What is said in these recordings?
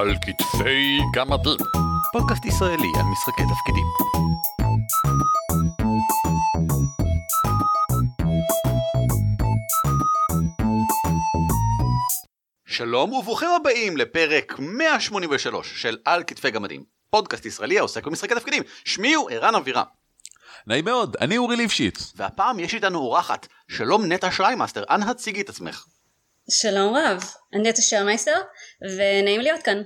על כתפי גמדים. פודקאסט ישראלי על משחקי תפקידים. שלום וברוכים הבאים לפרק 183 של על כתפי גמדים. פודקאסט ישראלי העוסק במשחקי תפקידים. שמי הוא ערן אבירם. נעים מאוד, אני אורי ליפשיץ. והפעם יש איתנו אורחת, שלום נטע שריימאסטר, אנא הציגי את עצמך. שלום רב, אני נטע שרמייסטר, ונעים להיות כאן.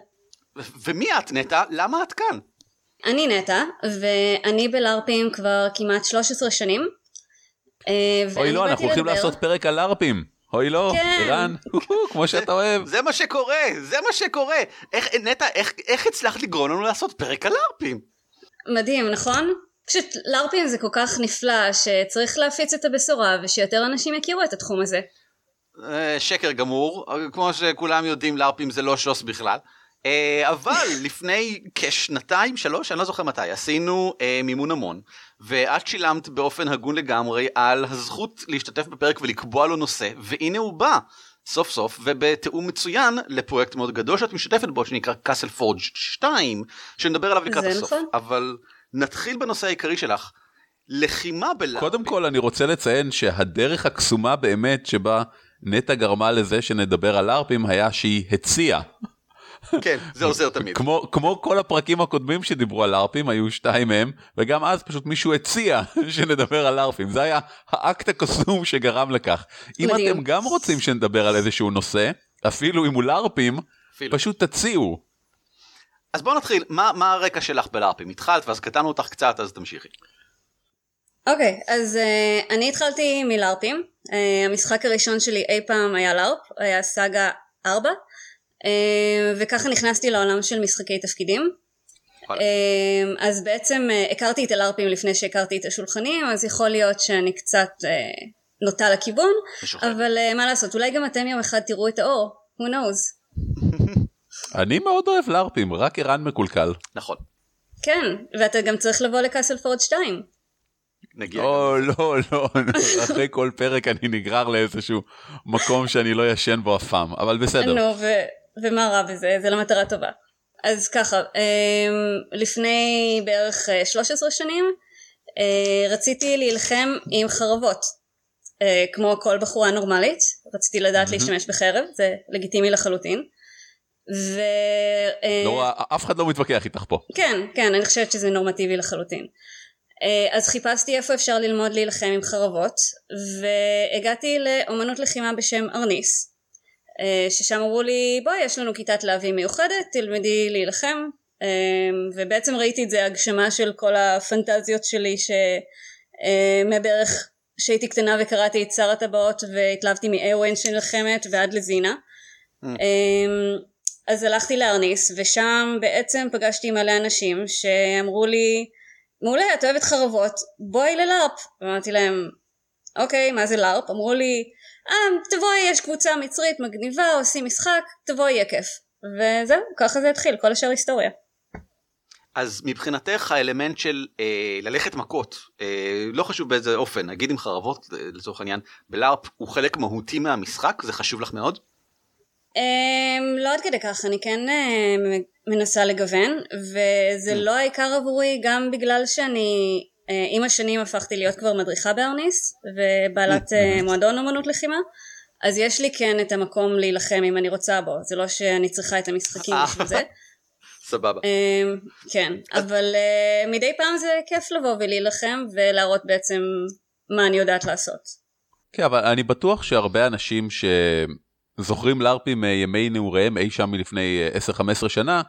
ו- ומי את נטע? למה את כאן? אני נטע, ואני בלארפים כבר כמעט 13 שנים. אה, אוי לא, אנחנו הולכים לעשות פרק על לארפים. אוי לא, כן. ערן, כמו שאתה אוהב. זה מה שקורה, זה מה שקורה. נטע, איך, איך הצלחת לגרום לנו לעשות פרק על ארפים? מדהים, נכון? פשוט לארפים זה כל כך נפלא, שצריך להפיץ את הבשורה, ושיותר אנשים יכירו את התחום הזה. אה, שקר גמור, כמו שכולם יודעים לארפים זה לא שוס בכלל. אה, אבל לפני כשנתיים שלוש אני לא זוכר מתי עשינו אה, מימון המון ואת שילמת באופן הגון לגמרי על הזכות להשתתף בפרק ולקבוע לו נושא והנה הוא בא סוף סוף ובתיאום מצוין לפרויקט מאוד גדול שאת משתתפת בו שנקרא קאסל פורג' 2 שנדבר עליו לקראת הסוף נכון. אבל נתחיל בנושא העיקרי שלך לחימה בלארפים. קודם כל אני רוצה לציין שהדרך הקסומה באמת שבה נטע גרמה לזה שנדבר על לארפים היה שהיא הציעה. כן זה עוזר תמיד. כמו, כמו כל הפרקים הקודמים שדיברו על לארפים, היו שתיים מהם, וגם אז פשוט מישהו הציע שנדבר על לארפים. זה היה האקט הקסום שגרם לכך. אם מדהים. אתם גם רוצים שנדבר על איזשהו נושא, אפילו אם הוא לארפים, אפילו. פשוט תציעו. אז בוא נתחיל, מה, מה הרקע שלך בלארפים? התחלת ואז קטענו אותך קצת, אז תמשיכי. אוקיי, אז uh, אני התחלתי מלארפים. Uh, המשחק הראשון שלי אי פעם היה לארפ, היה סאגה 4, uh, וככה נכנסתי לעולם של משחקי תפקידים. Uh, אז בעצם uh, הכרתי את הלארפים לפני שהכרתי את השולחנים, אז יכול להיות שאני קצת uh, נוטה לכיוון, משוחד. אבל uh, מה לעשות, אולי גם אתם יום אחד תראו את האור, who knows. אני מאוד אוהב לארפים, רק ערן מקולקל. נכון. כן, ואתה גם צריך לבוא לקאסל פורד 2. נגיע. או לא לא אחרי כל פרק אני נגרר לאיזשהו מקום שאני לא ישן בו אף פעם אבל בסדר נו, ו- ומה רע בזה? זה למטרה טובה. אז ככה, אמ, לפני בערך אה, 13 שנים אה, רציתי להילחם עם חרבות. אה, כמו כל בחורה נורמלית, רציתי לדעת להשתמש בחרב, זה לגיטימי לחלוטין. ו... אה, לא, אף אחד לא מתווכח איתך פה כן, כן, אני חושבת שזה נורמטיבי לחלוטין. אה, אז חיפשתי איפה אפשר ללמוד להילחם עם חרבות, והגעתי לאומנות לחימה בשם ארניס, אה, ששם אמרו לי, בואי, יש לנו כיתת להבים מיוחדת, תלמדי להילחם, אה, ובעצם ראיתי את זה הגשמה של כל הפנטזיות שלי, שמבערך שהייתי קטנה וקראתי את שר הטבעות והתלהבתי מאירווין שנלחמת ועד לזינה. אמ, אז הלכתי לארניס ושם בעצם פגשתי מלא אנשים שאמרו לי מעולה את אוהבת חרבות בואי ללארפ. אמרתי להם אוקיי מה זה לארפ? אמרו לי אה תבואי יש קבוצה מצרית מגניבה עושים משחק תבואי יהיה כיף. וזהו ככה זה התחיל כל השאר היסטוריה. אז מבחינתך האלמנט של אה, ללכת מכות, אה, לא חשוב באיזה אופן, נגיד עם חרבות אה, לצורך העניין, בלארפ הוא חלק מהותי מהמשחק, זה חשוב לך מאוד? אמ, לא עד כדי כך, אני כן אמ, מנסה לגוון, וזה לא העיקר עבורי, גם בגלל שאני אה, עם השנים הפכתי להיות כבר מדריכה בארניס, ובעלת אה, מועדון אומנות לחימה, אז יש לי כן את המקום להילחם אם אני רוצה בו, זה לא שאני צריכה את המשחקים. בשביל זה. סבבה. אמ, כן, אבל אה, מדי פעם זה כיף לבוא ולהילחם ולהראות בעצם מה אני יודעת לעשות. כן אבל אני בטוח שהרבה אנשים שזוכרים לארפים מימי נעוריהם אי שם מלפני אה, 10-15 שנה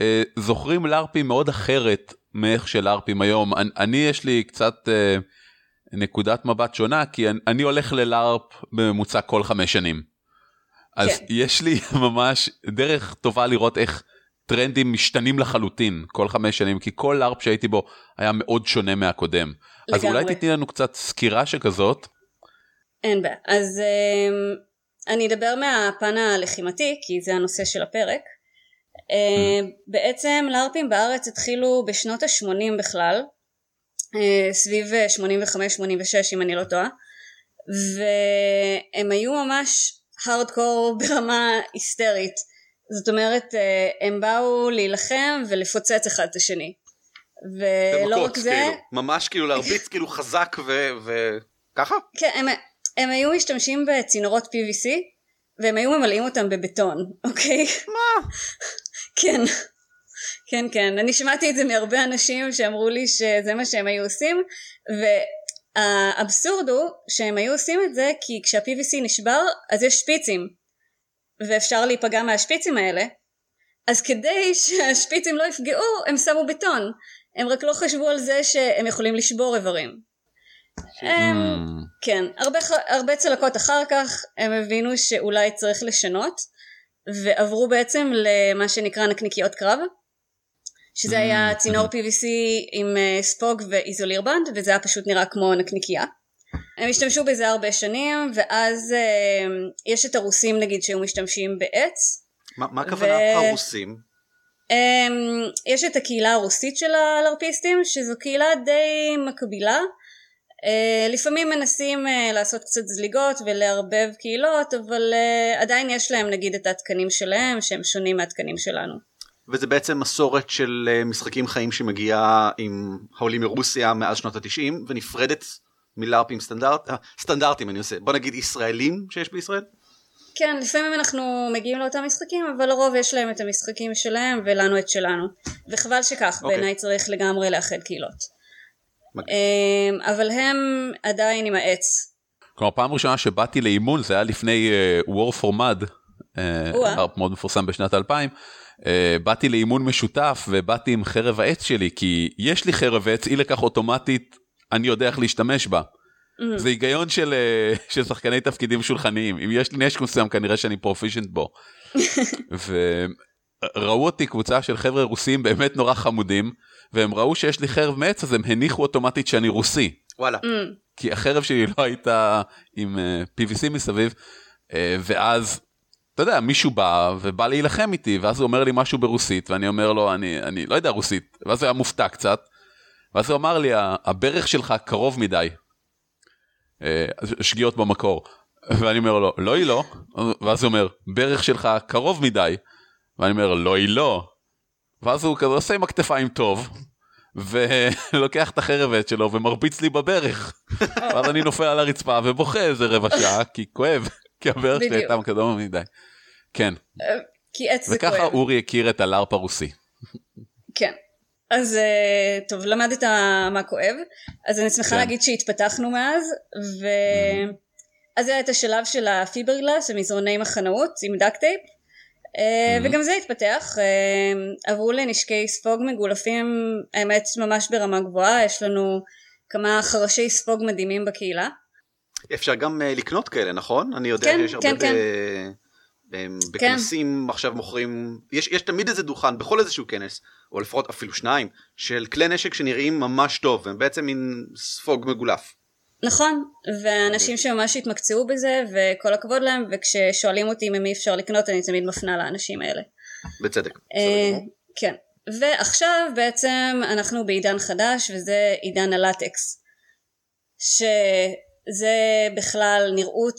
אה, זוכרים לארפים מאוד אחרת מאיך שלארפים היום אני, אני יש לי קצת אה, נקודת מבט שונה כי אני, אני הולך ללארפ בממוצע כל חמש שנים. אז כן. יש לי ממש דרך טובה לראות איך טרנדים משתנים לחלוטין כל חמש שנים כי כל לארפ שהייתי בו היה מאוד שונה מהקודם. אז לגמרי. אולי תתני לנו קצת סקירה שכזאת. אין בעיה. אז um, אני אדבר מהפן הלחימתי, כי זה הנושא של הפרק. Uh, בעצם לארפים בארץ התחילו בשנות ה-80 בכלל, uh, סביב 85-86 אם אני לא טועה, והם היו ממש הארדקור ברמה היסטרית. זאת אומרת, אה, הם באו להילחם ולפוצץ אחד את השני. ולא רק זה... כאילו, ממש כאילו להרביץ כאילו חזק וככה? כן, הם, הם היו משתמשים בצינורות PVC והם היו ממלאים אותם בבטון, אוקיי? מה? כן. כן, כן. אני שמעתי את זה מהרבה אנשים שאמרו לי שזה מה שהם היו עושים, והאבסורד הוא שהם היו עושים את זה כי כשה-PVC נשבר, אז יש שפיצים, ואפשר להיפגע מהשפיצים האלה, אז כדי שהשפיצים לא יפגעו, הם שמו בטון. הם רק לא חשבו על זה שהם יכולים לשבור איברים. הם, כן, הרבה, הרבה צלקות אחר כך הם הבינו שאולי צריך לשנות ועברו בעצם למה שנקרא נקניקיות קרב שזה היה צינור PVC עם אה, ספוג ואיזולירבנד וזה היה פשוט נראה כמו נקניקייה. הם השתמשו בזה הרבה שנים ואז אה, יש את הרוסים נגיד שהיו משתמשים בעץ ما, מה הכוונה ו... הרוסים? יש את הקהילה הרוסית של הלרפיסטים שזו קהילה די מקבילה Uh, לפעמים מנסים uh, לעשות קצת זליגות ולערבב קהילות אבל uh, עדיין יש להם נגיד את התקנים שלהם שהם שונים מהתקנים שלנו. וזה בעצם מסורת של משחקים חיים שמגיעה עם העולים מרוסיה מאז שנות התשעים ונפרדת מלארפים סטנדרט, סטנדרטים אני עושה בוא נגיד ישראלים שיש בישראל. כן לפעמים אנחנו מגיעים לאותם משחקים אבל לרוב יש להם את המשחקים שלהם ולנו את שלנו וחבל שכך okay. אוקיי. בעיניי צריך לגמרי לאחד קהילות. אמ, אבל הם עדיין עם העץ. כלומר פעם ראשונה שבאתי לאימון זה היה לפני uh, War for Mud, uh, מאוד מפורסם בשנת 2000. Uh, באתי לאימון משותף ובאתי עם חרב העץ שלי כי יש לי חרב עץ אי לכך אוטומטית אני יודע איך להשתמש בה. Mm. זה היגיון של, של שחקני תפקידים שולחניים אם יש לי נשק מסוים כנראה שאני פרופישנט בו. וראו אותי קבוצה של חבר'ה רוסים באמת נורא חמודים והם ראו שיש לי חרב מעץ אז הם הניחו אוטומטית שאני רוסי. וואלה. Mm. כי החרב שלי לא הייתה עם uh, אה, PVC מסביב uh, ואז אתה יודע מישהו בא ובא להילחם איתי ואז הוא אומר לי משהו ברוסית ואני אומר לו אני אני לא יודע רוסית ואז הוא היה מופתע קצת. ואז הוא אמר לי הברך שלך קרוב מדי. Uh, שגיאות במקור. ואני אומר לו לא היא לא ואז הוא אומר ברך שלך קרוב מדי. ואני אומר לא היא לא ואז הוא כזה עושה עם הכתפיים טוב, ולוקח את החרבת שלו ומרביץ לי בברך. ואז אני נופל על הרצפה ובוכה איזה רבע שעה, כי כואב, כי הברך שלי הייתה מקדומה מדי. כן. אה, כי עץ זה כואב. וככה אורי הכיר את הלארפ הרוסי. כן. אז אה, טוב, למדת מה כואב, אז אני שמחה כן. להגיד שהתפתחנו מאז, ו... אז היה את השלב של הפיברגלס, המזרוני מחנאות עם דאק אה, וגם זה התפתח, אה, עברו לנשקי ספוג מגולפים, האמת ממש ברמה גבוהה, יש לנו כמה חרשי ספוג מדהימים בקהילה. אפשר גם אה, לקנות כאלה, נכון? אני יודע כן, שיש הרבה כן, כן. בכנסים כן. עכשיו מוכרים, יש, יש תמיד איזה דוכן בכל איזשהו כנס, או לפחות אפילו שניים, של כלי נשק שנראים ממש טוב, הם בעצם מין ספוג מגולף. נכון, ואנשים שממש התמקצעו בזה, וכל הכבוד להם, וכששואלים אותי ממי אפשר לקנות, אני תמיד מפנה לאנשים האלה. בצדק. אה, כן. ועכשיו בעצם אנחנו בעידן חדש, וזה עידן הלטקס. שזה בכלל נראות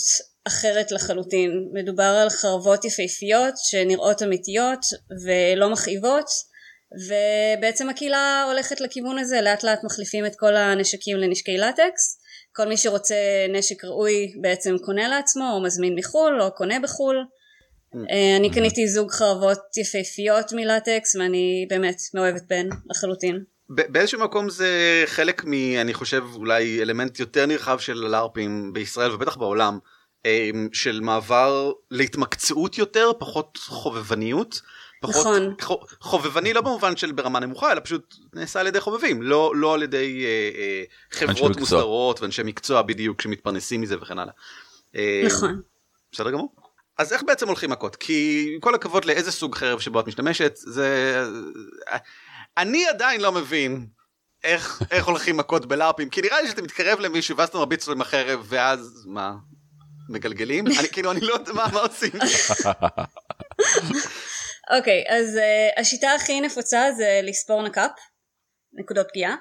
אחרת לחלוטין. מדובר על חרבות יפהפיות שנראות אמיתיות ולא מכאיבות. ובעצם הקהילה הולכת לכיוון הזה, לאט לאט מחליפים את כל הנשקים לנשקי לטקס כל מי שרוצה נשק ראוי בעצם קונה לעצמו או מזמין מחו"ל או קונה בחו"ל. Mm. אה, אני קניתי זוג חרבות יפהפיות מלטקס ואני באמת מאוהבת בהן לחלוטין. באיזשהו מקום זה חלק מ... אני חושב אולי אלמנט יותר נרחב של לארפים בישראל ובטח בעולם אה, של מעבר להתמקצעות יותר פחות חובבניות. פחות נכון. חובבני לא במובן של ברמה נמוכה אלא פשוט נעשה על ידי חובבים לא לא על ידי אה, אה, חברות מוסדרות ואנשי מקצוע בדיוק שמתפרנסים מזה וכן הלאה. אה, נכון. בסדר גמור. אז איך בעצם הולכים מכות כי כל הכבוד לאיזה סוג חרב שבו את משתמשת זה אני עדיין לא מבין איך איך הולכים מכות בלארפים כי נראה לי שאתה מתקרב למישהו ואז אתה מרביץ לו עם החרב ואז מה מגלגלים אני כאילו אני לא יודע מה, מה עושים. אוקיי, okay, אז uh, השיטה הכי נפוצה זה לספור נקאפ, נקודות פגיעה.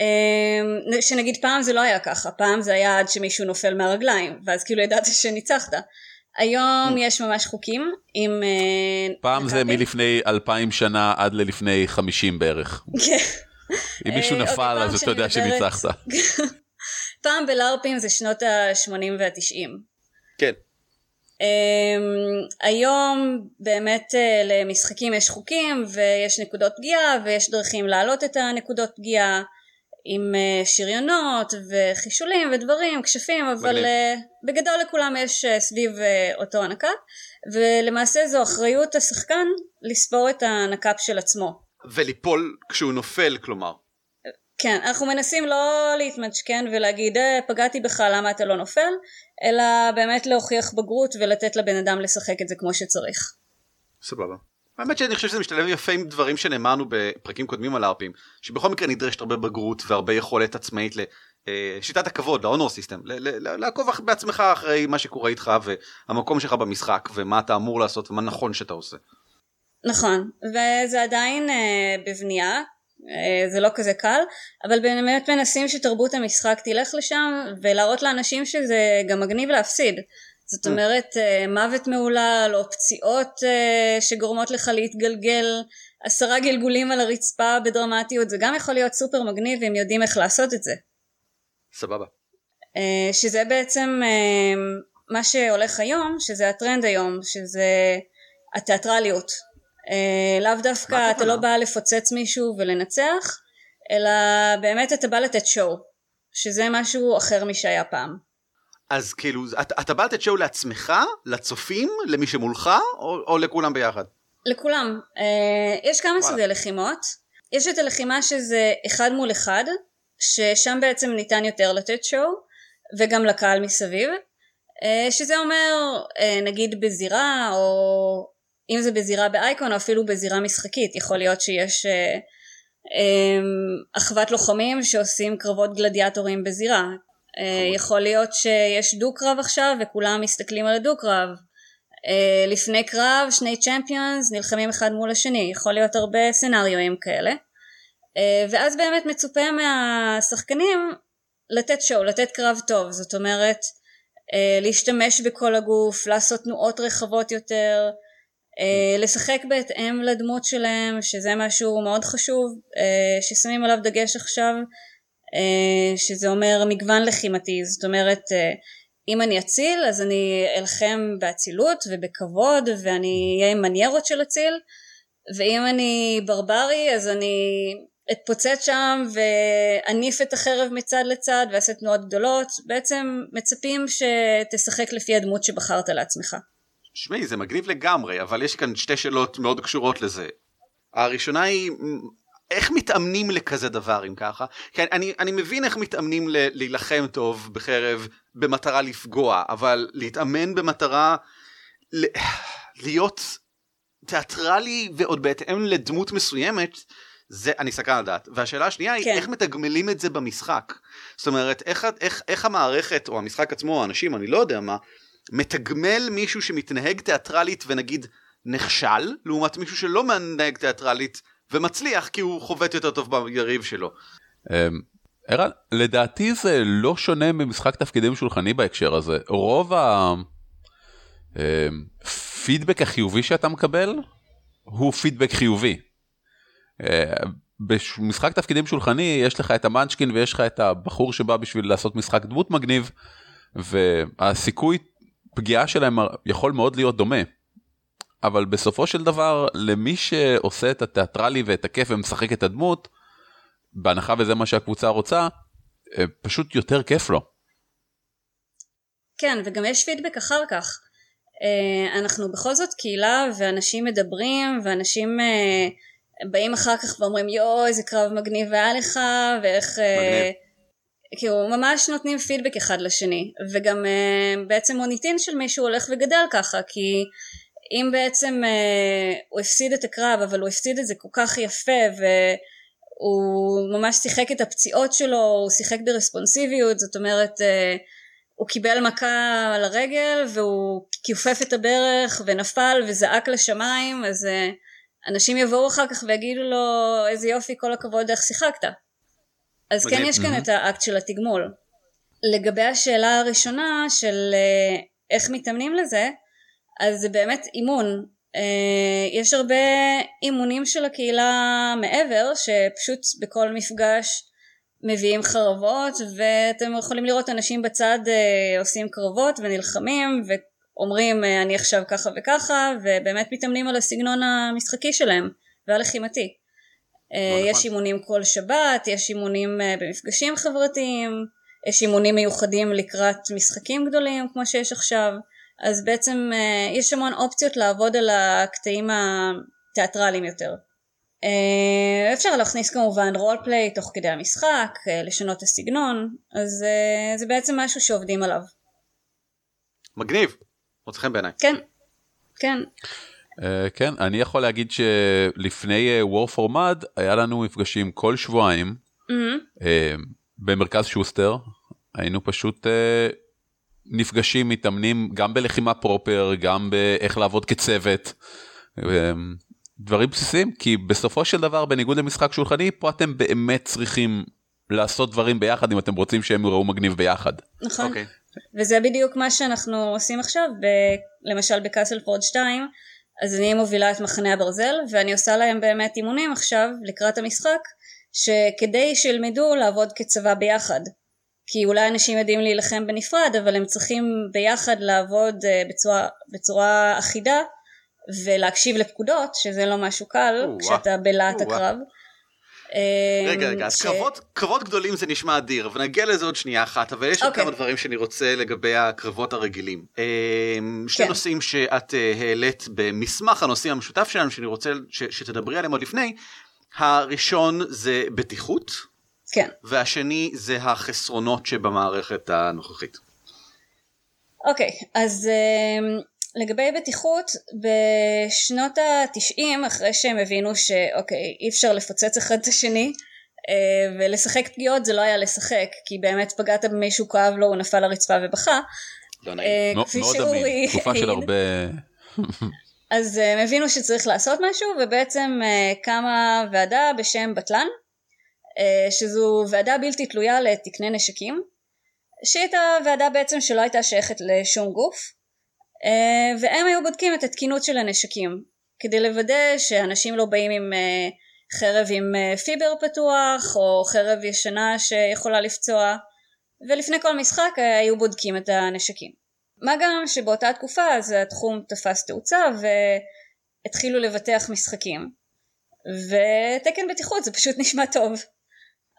Um, שנגיד פעם זה לא היה ככה, פעם זה היה עד שמישהו נופל מהרגליים, ואז כאילו ידעת שניצחת. היום יש ממש חוקים עם... אה, פעם זה נקבים. מלפני אלפיים שנה עד ללפני חמישים בערך. כן. אם מישהו אה, נפל אוקיי, פעם אז אתה יודע מדברת- שניצחת. פעם בלארפים זה שנות ה-80 וה-90. כן. Um, היום באמת uh, למשחקים יש חוקים ויש נקודות פגיעה ויש דרכים להעלות את הנקודות פגיעה עם uh, שריונות וחישולים ודברים, כשפים, אבל מגניב. uh, בגדול לכולם יש סביב אותו הנק"פ ולמעשה זו אחריות השחקן לספור את הנק"פ של עצמו. וליפול כשהוא נופל, כלומר. כן, אנחנו מנסים לא להתמשכן ולהגיד אה, פגעתי בך למה אתה לא נופל, אלא באמת להוכיח בגרות ולתת לבן אדם לשחק את זה כמו שצריך. סבבה. האמת שאני חושב שזה משתלב יפה עם דברים שנאמרנו בפרקים קודמים על לארפים, שבכל מקרה נדרשת הרבה בגרות והרבה יכולת עצמאית לשיטת הכבוד, ל-honor system, ל- ל- ל- לעקוב בעצמך אחרי מה שקורה איתך והמקום שלך במשחק ומה אתה אמור לעשות ומה נכון שאתה עושה. נכון, וזה עדיין אה, בבנייה, אה, זה לא כזה קל, אבל באמת מנסים שתרבות המשחק תלך לשם ולהראות לאנשים שזה גם מגניב להפסיד. זאת Mm. אומרת אה, מוות מהולל או פציעות אה, שגורמות לך להתגלגל עשרה גלגולים על הרצפה בדרמטיות זה גם יכול להיות סופר מגניב אם יודעים איך לעשות את זה. סבבה. אה, שזה בעצם אה, מה שהולך היום, שזה הטרנד היום, שזה התיאטרליות. אה, לאו דווקא? אתה לא בא לפוצץ מישהו ולנצח, אלא באמת אתה בא לתת שואו, שזה משהו אחר משהיה פעם. אז כאילו אתה, אתה בא לתת שואו לעצמך, לצופים, למי שמולך או, או לכולם ביחד? לכולם. אה, יש כמה וואלה. סוגי לחימות. יש את הלחימה שזה אחד מול אחד, ששם בעצם ניתן יותר לתת שואו, וגם לקהל מסביב. אה, שזה אומר, אה, נגיד בזירה, או אם זה בזירה באייקון, או אפילו בזירה משחקית. יכול להיות שיש אה, אה, אחוות לוחמים שעושים קרבות גלדיאטורים בזירה. אה, יכול להיות שיש דו-קרב עכשיו וכולם מסתכלים על הדו-קרב. אה, לפני קרב שני צ'מפיונס נלחמים אחד מול השני יכול להיות הרבה סצנריואים כאלה אה, ואז באמת מצופה מהשחקנים לתת שואו לתת קרב טוב זאת אומרת להשתמש בכל הגוף לעשות תנועות רחבות יותר לשחק בהתאם לדמות שלהם שזה משהו מאוד חשוב אה, ששמים עליו דגש עכשיו אה, שזה אומר מגוון לחימתי. זאת אומרת אה, אם אני אציל אז אני אלחם באצילות ובכבוד ואני אהיה עם מניירות של אציל. ואם אני ברברי אז אני אתפוצץ שם ואניף את החרב מצד לצד ואעשה תנועות גדולות. בעצם מצפים שתשחק לפי הדמות שבחרת לעצמך שמעי זה מגניב לגמרי אבל יש כאן שתי שאלות מאוד קשורות לזה. הראשונה היא איך מתאמנים לכזה דבר אם ככה כי אני, אני מבין איך מתאמנים ל, להילחם טוב בחרב במטרה לפגוע אבל להתאמן במטרה ל, להיות תיאטרלי ועוד בהתאם לדמות מסוימת זה אני סקרן לדעת והשאלה השנייה היא כן. איך מתגמלים את זה במשחק זאת אומרת איך, איך, איך המערכת או המשחק עצמו האנשים אני לא יודע מה מתגמל מישהו שמתנהג תיאטרלית ונגיד נכשל לעומת מישהו שלא מתנהג תיאטרלית ומצליח כי הוא חובט יותר טוב ביריב שלו. אמ, ערן, לדעתי זה לא שונה ממשחק תפקידים שולחני בהקשר הזה. רוב הפידבק החיובי שאתה מקבל הוא פידבק חיובי. אה, במשחק תפקידים שולחני יש לך את המאנצ'קין ויש לך את הבחור שבא בשביל לעשות משחק דמות מגניב והסיכוי פגיעה שלהם יכול מאוד להיות דומה. אבל בסופו של דבר למי שעושה את התיאטרלי ואת הכיף ומשחק את הדמות בהנחה וזה מה שהקבוצה רוצה אה, פשוט יותר כיף לו. כן וגם יש פידבק אחר כך אה, אנחנו בכל זאת קהילה ואנשים מדברים ואנשים אה, באים אחר כך ואומרים יואו איזה קרב מגניב היה לך ואיך מגניב. כאילו ממש נותנים פידבק אחד לשני וגם אה, בעצם מוניטין של מישהו הולך וגדל ככה כי אם בעצם אה, הוא הפסיד את הקרב אבל הוא הפסיד את זה כל כך יפה והוא ממש שיחק את הפציעות שלו הוא שיחק ברספונסיביות זאת אומרת אה, הוא קיבל מכה על הרגל והוא כיופף את הברך ונפל וזעק לשמיים אז אה, אנשים יבואו אחר כך ויגידו לו איזה יופי כל הכבוד איך שיחקת אז כן מדהים. יש כאן Mhm. את האקט של התגמול לגבי השאלה הראשונה של אה, איך מתאמנים לזה, אז זה באמת אימון. אה, יש הרבה אימונים של הקהילה מעבר, שפשוט בכל מפגש מביאים חרבות, ואתם יכולים לראות אנשים בצד אה, עושים קרבות ונלחמים, ואומרים אה, אני עכשיו ככה וככה, ובאמת מתאמנים על הסגנון המשחקי שלהם, והלחימתי. יש נכון. אימונים כל שבת, יש אימונים במפגשים חברתיים, יש אימונים מיוחדים לקראת משחקים גדולים כמו שיש עכשיו. אז בעצם uh, יש המון אופציות לעבוד על הקטעים התיאטרליים יותר. אפשר להכניס כמובן רול פליי תוך כדי המשחק, לשנות את הסגנון, אז זה בעצם משהו שעובדים עליו. מגניב, מוצא חן בעיניי. כן, כן. Uh, כן, אני יכול להגיד שלפני uh, War for Mud היה לנו מפגשים כל שבועיים mm-hmm. uh, במרכז שוסטר, היינו פשוט uh, נפגשים, מתאמנים גם בלחימה פרופר, גם באיך לעבוד כצוות. דברים בסיסיים, כי בסופו של דבר, בניגוד למשחק שולחני, פה אתם באמת צריכים לעשות דברים ביחד אם אתם רוצים שהם יראו מגניב ביחד. נכון, okay. אוקיי. וזה בדיוק מה שאנחנו עושים עכשיו, ב... למשל בקאסל פורד 2, אז אני מובילה את מחנה הברזל, ואני עושה להם באמת אימונים עכשיו, לקראת המשחק, שכדי שילמדו לעבוד כצבא ביחד. כי אולי אנשים יודעים להילחם בנפרד אבל הם צריכים ביחד לעבוד uh, בצורה, בצורה אחידה ולהקשיב לפקודות שזה לא משהו קל או כשאתה בלהט הקרב. אה, רגע רגע אז. קרבות קרבות גדולים זה נשמע אדיר ונגיע לזה עוד שנייה אחת אבל יש עוד. אוקיי. כמה דברים שאני רוצה לגבי הקרבות הרגילים. אה, שני כן. נושאים שאת העלית במסמך הנושאים המשותף שלנו שאני רוצה שתדברי עליהם עוד לפני. הראשון זה בטיחות כן. והשני זה החסרונות שבמערכת הנוכחית. אוקיי, okay, אז לגבי בטיחות, בשנות התשעים, אחרי שהם הבינו שאוקיי, אי אפשר לפוצץ אחד את השני, uh, ולשחק פגיעות זה לא היה לשחק, כי באמת פגעת במישהו כאב לו, הוא נפל לרצפה ובכה. לא נעים. Uh, כפי שאורי... תקופה של הרבה... אז הם הבינו שצריך לעשות משהו, ובעצם קמה ועדה בשם בטלן, אה, שזו ועדה בלתי תלויה לתקני נשקים שהייתה ועדה בעצם שלא הייתה שייכת לשום גוף אה, והם היו בודקים את התקינות של הנשקים כדי לוודא שאנשים לא באים עם אה, חרב עם פיבר פתוח או חרב ישנה שיכולה לפצוע. ולפני כל משחק היו בודקים את הנשקים. מה גם שבאותה תקופה אז התחום תפס תאוצה והתחילו לבטח משחקים. ותקן בטיחות זה פשוט נשמע טוב.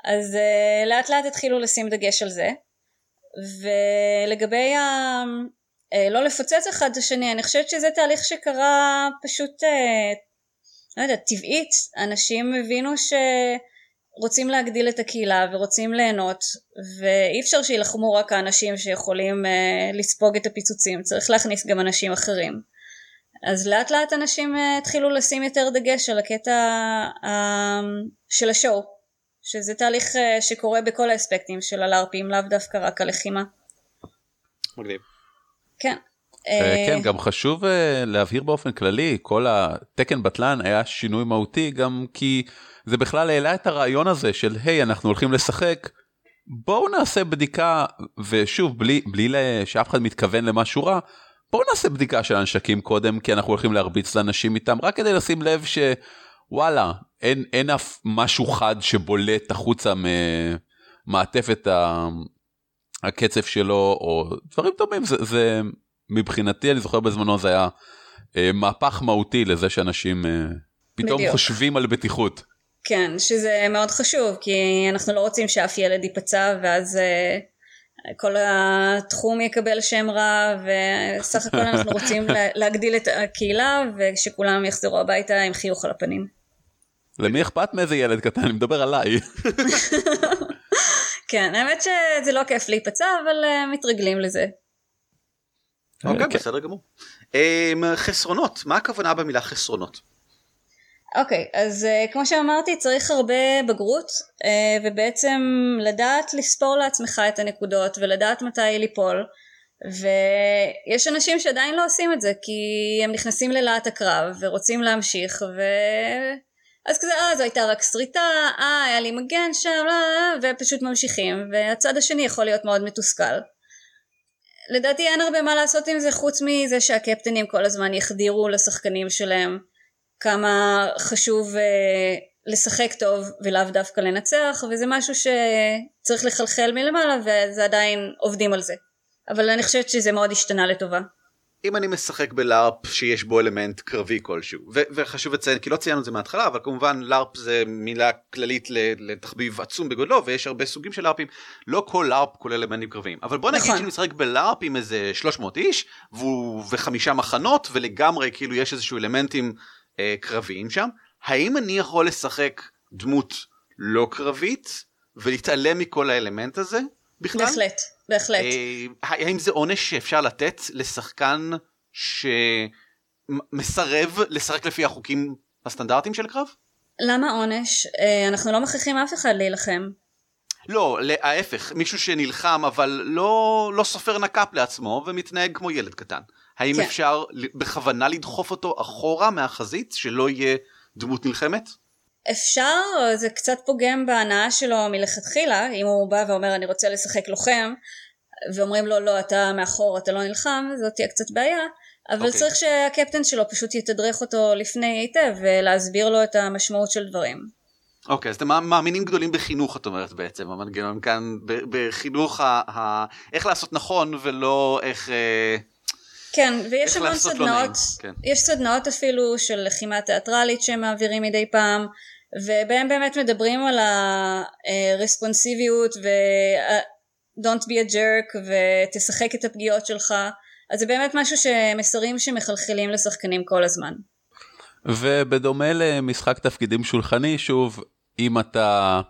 אז לאט לאט התחילו לשים דגש על זה. ולגבי לא לפוצץ אחד את השני אני חושבת שזה תהליך שקרה פשוט uh, לא יודעת טבעית אנשים הבינו שרוצים להגדיל את הקהילה ורוצים ליהנות ואי אפשר שילחמו רק האנשים שיכולים uh, לספוג את הפיצוצים צריך להכניס גם אנשים אחרים אז לאט לאט אנשים התחילו לשים יותר דגש על הקטע של השואו שזה תהליך אה, שקורה בכל האספקטים של הלארפים, לאו דווקא רק הלחימה. מגניב. כן. אה, אה, כן, גם חשוב להבהיר באופן כללי, כל התקן בטלן היה שינוי מהותי גם כי זה בכלל העלה את הרעיון הזה של היי אנחנו הולכים לשחק, בואו נעשה בדיקה, ושוב בלי, בלי שאף אחד מתכוון למשהו רע, בואו נעשה בדיקה של הנשקים קודם כי אנחנו הולכים להרביץ לאנשים איתם רק כדי לשים לב שוואלה אין, אין אף משהו חד שבולט החוצה ממעטפת הקצב שלו או דברים דומים זה, זה מבחינתי אני זוכר בזמנו זה היה אה, מהפך מהותי לזה שאנשים אה, פתאום בדיוק. חושבים על בטיחות. כן שזה מאוד חשוב כי אנחנו לא רוצים שאף ילד ייפצע ואז אה, כל התחום יקבל שם רע וסך הכל אנחנו רוצים להגדיל את הקהילה ושכולם יחזרו הביתה עם חיוך על הפנים. למי אכפת מאיזה ילד קטן? אני מדבר עליי. כן, האמת שזה לא כיף להיפצע, אבל uh, מתרגלים לזה. אוקיי, okay, כן. בסדר גמור. Um, חסרונות, מה הכוונה במילה חסרונות? אוקיי, okay, אז uh, כמו שאמרתי, צריך הרבה בגרות, uh, ובעצם לדעת לספור לעצמך את הנקודות, ולדעת מתי ליפול. ויש אנשים שעדיין לא עושים את זה כי הם נכנסים ללהט הקרב ורוצים להמשיך ו... אז כזה אה זו הייתה רק שריטה, אה היה לי מגן שם, לא, לא, לא, ופשוט ממשיכים, והצד השני יכול להיות מאוד מתוסכל. לדעתי אין הרבה מה לעשות עם זה חוץ מזה שהקפטנים כל הזמן יחדירו לשחקנים שלהם כמה חשוב אה, לשחק טוב ולאו דווקא לנצח וזה משהו שצריך לחלחל מלמעלה וזה עדיין עובדים על זה אבל אני חושבת שזה מאוד השתנה לטובה. אם אני משחק בלארפ שיש בו אלמנט קרבי כלשהו ו- וחשוב לציין כי לא ציינו את זה מההתחלה אבל כמובן לארפ זה מילה כללית לתחביב עצום בגודלו ויש הרבה סוגים של לארפים לא כל לארפ כולל אלמנטים קרביים אבל בוא נגיד נכון. שאני משחק בלארפ עם איזה 300 איש והוא וחמישה מחנות ולגמרי כאילו יש איזשהו אלמנטים אה, קרביים שם האם אני יכול לשחק דמות לא קרבית ולהתעלם מכל האלמנט הזה בכלל? בהחלט, בהחלט. אה, האם זה עונש שאפשר לתת לשחקן שמסרב לשחק לפי החוקים הסטנדרטיים של קרב? למה עונש? אה, אנחנו לא מכריחים אף אחד להילחם. לא, ההפך, מישהו שנלחם אבל לא, לא סופר נקאפ לעצמו ומתנהג כמו ילד קטן. האם כן. אפשר בכוונה לדחוף אותו אחורה מהחזית שלא יהיה דמות נלחמת? אפשר, זה קצת פוגם בהנאה שלו מלכתחילה, אם הוא בא ואומר אני רוצה לשחק לוחם, ואומרים לו לא אתה מאחור אתה לא נלחם, זאת תהיה קצת בעיה, אבל okay. אוקיי. צריך שהקפטן שלו פשוט יתדרך אותו לפני היטב ולהסביר לו את המשמעות של דברים. אוקיי, okay, אז אתם מאמינים גדולים בחינוך את אומרת בעצם, המנגנון כאן בחינוך ה, ה... איך לעשות נכון ולא איך... אה... כן, ויש המון לא סדנאות, לא כן. יש סדנאות אפילו של לחימה תיאטרלית שהם מעבירים מדי פעם, ובהם באמת מדברים על הרספונסיביות ו- don't be a jerk ותשחק את הפגיעות שלך, אז זה באמת משהו שמסרים שמחלחלים לשחקנים כל הזמן. ובדומה למשחק תפקידים שולחני, שוב, אם אתה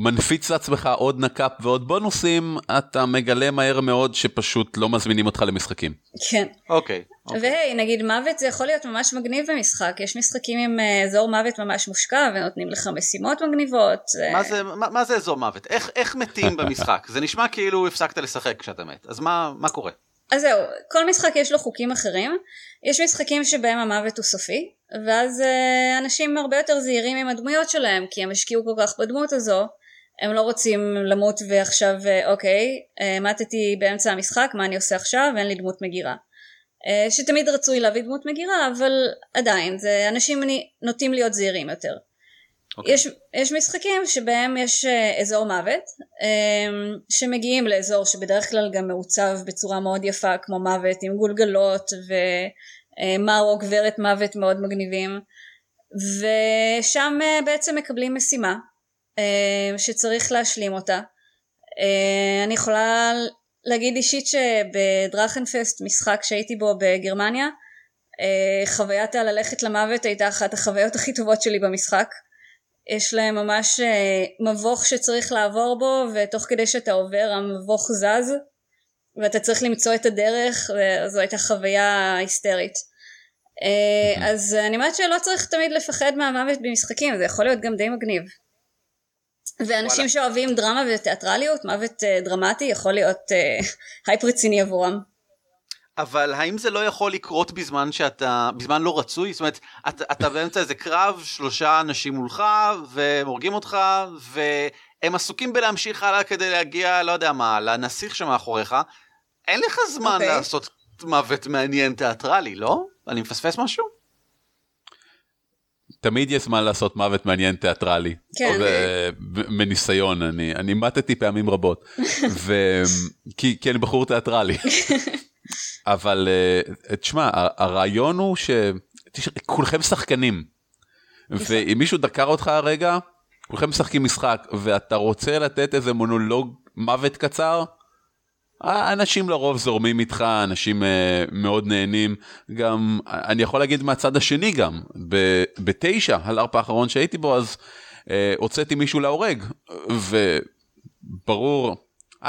מנפיץ לעצמך עוד נקאפ ועוד בונוסים, אתה מגלה מהר מאוד שפשוט לא מזמינים אותך למשחקים. כן. אוקיי. Okay, okay. והי, נגיד מוות זה יכול להיות ממש מגניב במשחק, יש משחקים עם אה, אזור מוות ממש מושקע ונותנים לך משימות מגניבות. מה זה, מה, מה זה אזור מוות? איך, איך מתים במשחק? זה נשמע כאילו הפסקת לשחק כשאתה מת, אז מה, מה קורה? אז זהו, כל משחק יש לו חוקים אחרים, יש משחקים שבהם המוות הוא סופי, ואז אה, אנשים הרבה יותר זהירים עם הדמויות שלהם, כי הם השקיעו כל כך בדמות הזו, הם לא רוצים למות ועכשיו אה, אוקיי, אה, מתתי באמצע המשחק, מה אני עושה עכשיו? אין לי דמות מגירה. אה, שתמיד רצוי להביא דמות מגירה, אבל עדיין, זה אנשים נוטים להיות זהירים יותר. Okay. אוקיי. יש, יש משחקים שבהם יש אזור מוות, שמגיעים לאזור שבדרך כלל גם מעוצב בצורה מאוד יפה, כמו מוות עם גולגלות ומר או גברת מוות מאוד מגניבים, ושם בעצם מקבלים משימה שצריך להשלים אותה. אה, אני יכולה להגיד אישית שבדרכנפסט, משחק שהייתי בו בגרמניה, אה, חוויית הללכת למוות הייתה אחת החוויות הכי טובות שלי במשחק. יש להם ממש מבוך שצריך לעבור בו ותוך כדי שאתה עובר המבוך זז ואתה צריך למצוא את הדרך וזו הייתה חוויה היסטרית. אז אני אומרת שלא צריך תמיד לפחד מהמוות במשחקים זה יכול להיות גם די מגניב. ואנשים וואלה. שאוהבים דרמה ותיאטרליות, מוות אה, דרמטי יכול להיות אה, הייפ רציני עבורם. אבל האם זה לא יכול לקרות בזמן שאתה, בזמן לא רצוי? זאת אומרת, אתה, אתה באמצע איזה קרב, שלושה אנשים מולך, והם הורגים אותך, והם עסוקים בלהמשיך הלאה כדי להגיע, לא יודע מה, לנסיך שמאחוריך. אין לך זמן אוקיי. אוקיי. לעשות מוות מעניין תיאטרלי, לא? אני מפספס משהו? תמיד יש זמן לעשות מוות מעניין תיאטרלי. כן. מניסיון, אני, אני מתתי פעמים רבות. ו... כי, כי אני בחור תיאטרלי. אבל אה, תשמע, הרעיון הוא שכולכם שחקנים. ואם מישהו דקר אותך הרגע, כולכם משחקים משחק, ואתה רוצה לתת איזה מונולוג מוות קצר, האנשים לרוב זורמים איתך, אנשים uh, מאוד נהנים, גם אני יכול להגיד מהצד השני גם, בתשע, הלארפ האחרון שהייתי בו, אז uh, הוצאתי מישהו להורג, וברור,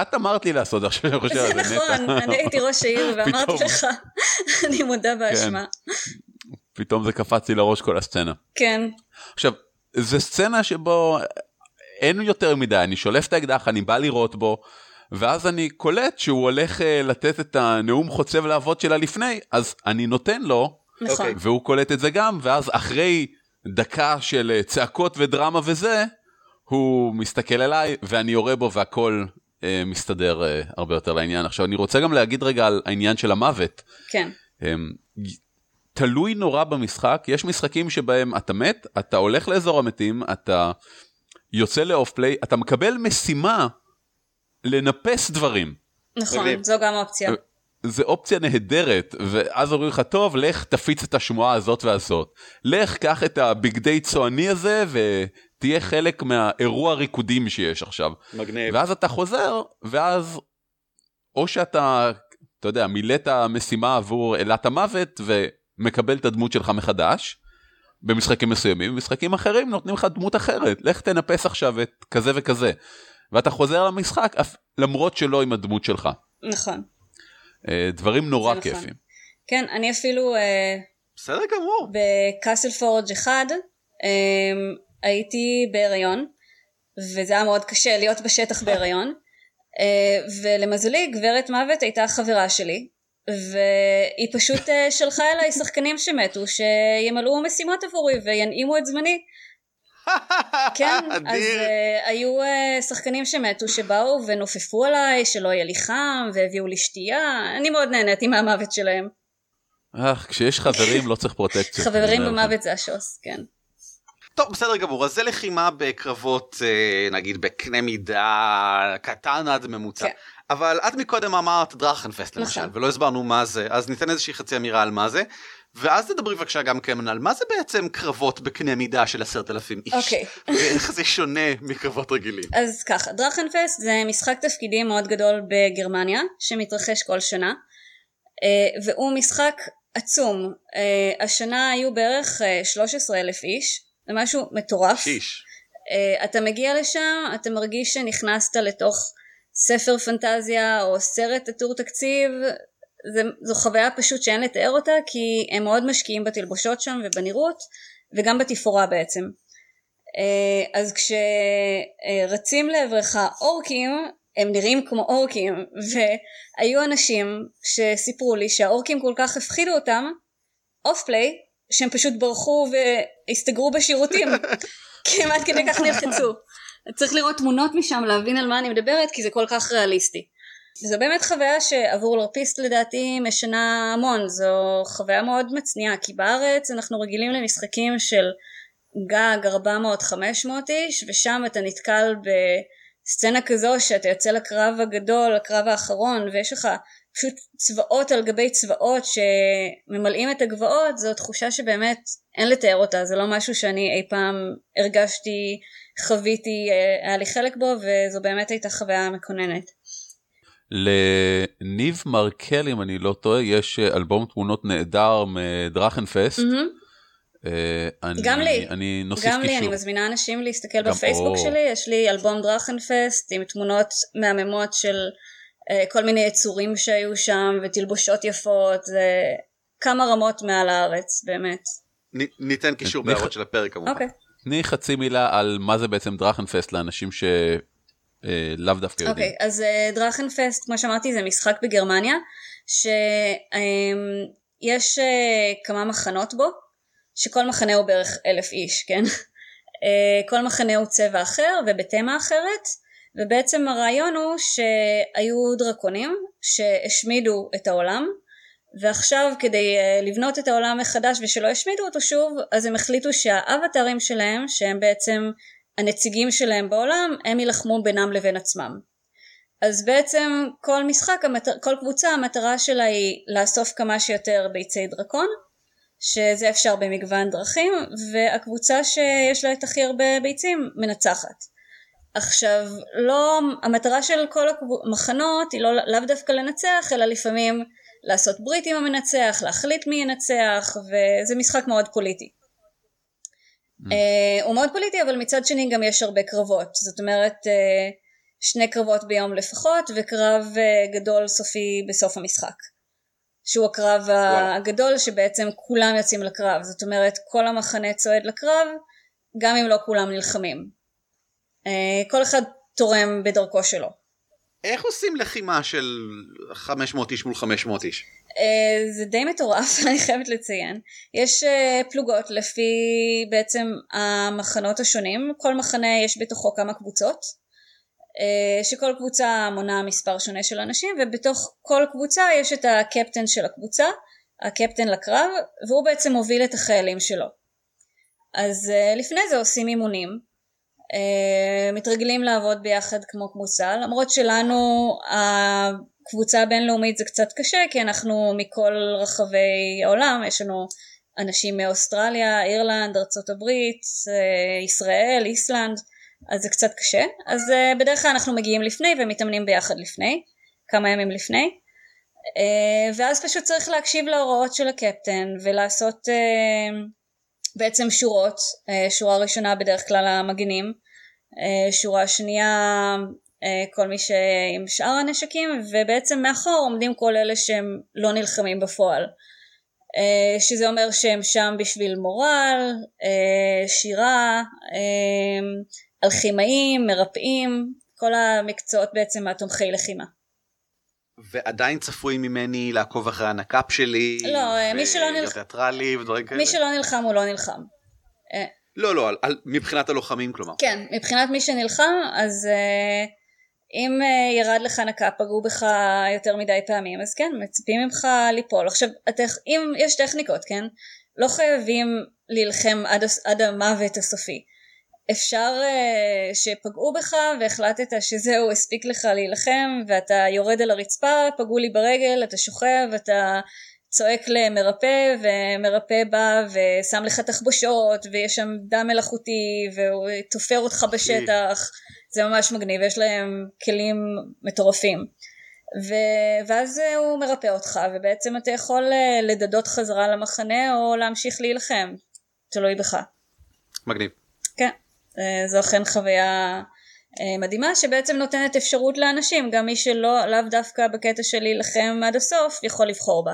את אמרת לי לעשות עכשיו, אני חושב על זה, נטע. זה נכון, אני הייתי ראש העיר ואמרתי לך, אני מודה באשמה. כן. פתאום זה קפץ לי לראש כל הסצנה. כן. עכשיו, זו סצנה שבו אין יותר מדי, אני שולף את האקדח, אני בא לראות בו. ואז אני קולט שהוא הולך uh, לתת את הנאום חוצב להבות שלה לפני, אז אני נותן לו, נכון. אוקיי. והוא קולט את זה גם, ואז אחרי דקה של uh, צעקות ודרמה וזה, הוא מסתכל אליי ואני יורה בו והכל אה, מסתדר אה, הרבה יותר לעניין. עכשיו אני רוצה גם להגיד רגע על העניין של המוות. כן. אה, תלוי נורא במשחק, יש משחקים שבהם אתה מת, אתה הולך לאזור המתים, אתה יוצא לאוף פליי, אתה מקבל משימה לנפס דברים. נכון, מגניב. זו גם אופציה. זה אופציה נהדרת, ואז אומרים לך, טוב, לך תפיץ את השמועה הזאת והזאת. לך, קח את הבגדי צועני הזה ותהיה חלק מהאירוע ריקודים שיש עכשיו. מגניב. ואז אתה חוזר, ואז או שאתה, אתה יודע, מילאת משימה עבור אלת המוות ומקבל את הדמות שלך מחדש, במשחקים מסוימים, במשחקים אחרים נותנים לך דמות אחרת, לך תנפס עכשיו את כזה וכזה. ואתה חוזר למשחק, אף- למרות שלא עם הדמות שלך. נכון. אה, דברים נורא נכון. כיפים. כן, אני אפילו אה, בסדר גמור. בקאסל פורג' אחד אה, הייתי בהיריון, וזה היה מאוד קשה להיות בשטח בהיריון, אה, ולמזלי גברת מוות הייתה חברה שלי, והיא פשוט שלחה אליי שחקנים שמתו שימלאו משימות עבורי וינעימו את זמני. כן, אז uh, היו uh, שחקנים שמתו שבאו ונופפו עליי שלא יהיה לי חם והביאו לי שתייה, אני מאוד נהניתי מהמוות שלהם. אך, כשיש חברים לא צריך פרוטקציות. חברים. במוות זה השוס, כן. טוב, בסדר גמור. אז זה לחימה בקרבות, אה, נגיד, בקנה מידה קטן עד ממוצע. כן. אבל את מקודם אמרת דרכנפסט למשל, נכון. ולא הסברנו מה זה, אז ניתן איזושהי חצי אמירה על מה זה. ואז תדברי בבקשה גם כן על מה זה בעצם קרבות בקנה מידה של עשרת אלפים איש. אוקיי. ואיך זה שונה מקרבות רגילים. אז ככה, דרכנפסט זה משחק תפקידים מאוד גדול בגרמניה, שמתרחש כל שנה, אה, והוא משחק עצום. אה, השנה היו בערך 13 אלף איש, זה משהו מטורף. שיש. אתה מגיע לשם, אתה מרגיש שנכנסת לתוך ספר פנטזיה או סרט עטור תקציב, זה, זו חוויה פשוט שאין לתאר אותה כי הם מאוד משקיעים בתלבושות שם ובנראות וגם בתפאורה בעצם. Uh, אז כשרצים לעברך אורקים הם נראים כמו אורקים והיו אנשים שסיפרו לי שהאורקים כל כך הפחידו אותם אוף פליי שהם פשוט ברחו והסתגרו בשירותים כמעט כדי כך נלחצו. צריך לראות תמונות משם להבין על מה אני מדברת כי זה כל כך ריאליסטי. זו באמת חוויה שעבור לרפיסט לדעתי משנה המון, זו חוויה מאוד מצניעה כי בארץ אנחנו רגילים למשחקים של גג 400-500 איש ושם אתה נתקל בסצנה כזו שאתה יוצא לקרב הגדול, הקרב האחרון ויש לך פשוט צבאות על גבי צבאות שממלאים את הגבעות זו תחושה שבאמת אין לתאר אותה זה לא משהו שאני אי פעם הרגשתי חוויתי אה, היה לי חלק בו וזו באמת הייתה חוויה מקוננת. לניב מרקל אם אני לא טועה יש אה, אלבום תמונות נהדר מדרכנפסט. מהמם. אה, אני- גם לי. אני נוסיף גם לי אני קישור. מזמינה אנשים להסתכל גם- בפייסבוק או. שלי יש לי אלבום דרכנפסט עם תמונות מהממות של אה, כל מיני יצורים שהיו שם ותלבושות יפות זה כמה רמות מעל הארץ באמת. נ- ניתן קישור בהערות של הפרק כמובן. אוקיי. תני חצי מילה על מה זה בעצם דרכנפסט לאנשים שלאו דווקא יודעים. אוקיי, אז אה, דרכנפסט, כמו שאמרתי, זה משחק בגרמניה, שיש כמה מחנות בו, שכל מחנה הוא בערך אלף איש, כן? אה, כל מחנה הוא צבע אחר ובתמה אחרת, ובעצם הרעיון הוא שהיו דרקונים שהשמידו את העולם, ועכשיו כדי אה, לבנות את העולם מחדש ושלא ישמידו אותו שוב, אז הם החליטו שהאבטרים שלהם, שהם בעצם הנציגים שלהם בעולם, הם יילחמו בינם לבין עצמם. אז בעצם כל משחק, כל קבוצה, המטרה שלה היא לאסוף כמה שיותר ביצי דרקון, שזה אפשר במגוון דרכים, והקבוצה שיש לה את הכי הרבה ביצים מנצחת. עכשיו, לא, המטרה של כל המחנות היא לא, לאו דווקא לנצח, אלא לפעמים לעשות ברית עם המנצח, להחליט מי ינצח, וזה משחק מאוד פוליטי. Uh, הוא מאוד פוליטי אבל מצד שני גם יש הרבה קרבות. זאת אומרת uh, שני קרבות ביום לפחות וקרב uh, גדול סופי בסוף המשחק. שהוא הקרב וואלה. הגדול שבעצם כולם יוצאים לקרב. זאת אומרת כל המחנה צועד לקרב גם אם לא כולם נלחמים. uh, כל אחד תורם בדרכו שלו. איך עושים לחימה של 500 איש מול 500 איש? Uh, זה די מטורף אני חייבת לציין. יש uh, פלוגות לפי בעצם המחנות השונים. כל מחנה יש בתוכו כמה קבוצות אה, שכל קבוצה מונה מספר שונה של אנשים ובתוך כל קבוצה יש את הקפטן של הקבוצה, הקפטן לקרב, והוא בעצם מוביל את החיילים שלו. אז אה, לפני זה עושים אימונים, אה, מתרגלים לעבוד ביחד כמו קבוצה, למרות שלנו הקבוצה הבינלאומית זה קצת קשה כי אנחנו מכל רחבי העולם, יש לנו אנשים מאוסטרליה, אירלנד, ארה"ב, ישראל, איסלנד, אז זה קצת קשה, אז uh, בדרך כלל אנחנו מגיעים לפני ומתאמנים ביחד לפני, כמה ימים לפני, ואז פשוט צריך להקשיב להוראות של הקפטן ולעשות בעצם שורות, uh, שורה ראשונה בדרך כלל המגינים, uh, שורה שנייה uh, כל מי שעם שאר הנשקים ובעצם מאחור עומדים כל אלה שהם לא נלחמים בפועל. שזה אומר שהם שם בשביל מורל, שירה, אלכימאים, מרפאים, כל המקצועות בעצם התומכי לחימה. ועדיין צפוי ממני לעקוב אחרי הנק"פ שלי, לא, מי שלא נלחם, תיאטרלי ודברים כאלה. מי שלא נלחם הוא לא נלחם. אה, לא, לא, על, על, מבחינת הלוחמים כלומר. כן, מבחינת מי שנלחם, אז אה, אם אה, ירד לך נק"פ, פגעו בך יותר מדי פעמים, אז כן, מצפים ממך ליפול. עכשיו, התכ... אם יש טכניקות, כן? לא חייבים להילחם עד, עד המוות הסופי. אפשר uh, שפגעו בך והחלטת שזהו הספיק לך להילחם ואתה יורד על הרצפה פגעו לי ברגל אתה שוכב אתה צועק למרפא ומרפא בא ושם לך תחבושות ויש שם דם מלאכותי והוא תופר אותך בשטח. זה ממש מגניב יש להם כלים מטורפים. ו... ואז הוא מרפא אותך ובעצם אתה יכול אה, לדדות חזרה למחנה או להמשיך להילחם. תלוי בך. מגניב זו אכן חוויה אה, מדהימה שבעצם נותנת אפשרות לאנשים גם מי שלא לאו דווקא בקטע של להילחם עד הסוף יכול לבחור בה.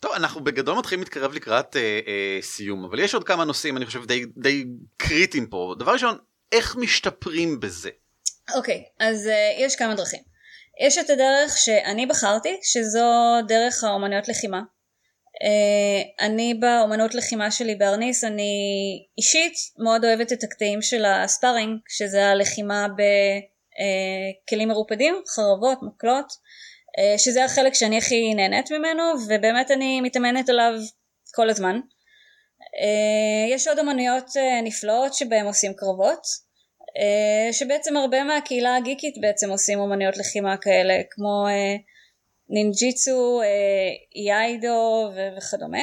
טוב אנחנו בגדול מתחילים להתקרב לקראת אה, אה, סיום אבל יש עוד כמה נושאים אני חושב די, די קריטיים פה דבר ראשון איך משתפרים בזה. אוקיי okay, אז אה, יש כמה דרכים. יש את הדרך שאני בחרתי שזו דרך האומנויות לחימה אה, אני באומנות לחימה שלי בארניס אני אישית מאוד אוהבת את הקטעים של הספארינג שזה הלחימה בכלים מרופדים חרבות מקלות אה, שזה החלק שאני הכי נהנית ממנו ובאמת אני מתאמנת עליו כל הזמן. אה, יש עוד אמנויות נפלאות שבהם עושים קרבות שבעצם הרבה מהקהילה הגיקית בעצם עושים אמנויות לחימה כאלה כמו נינג'יצו, אה, יאידו וכדומה.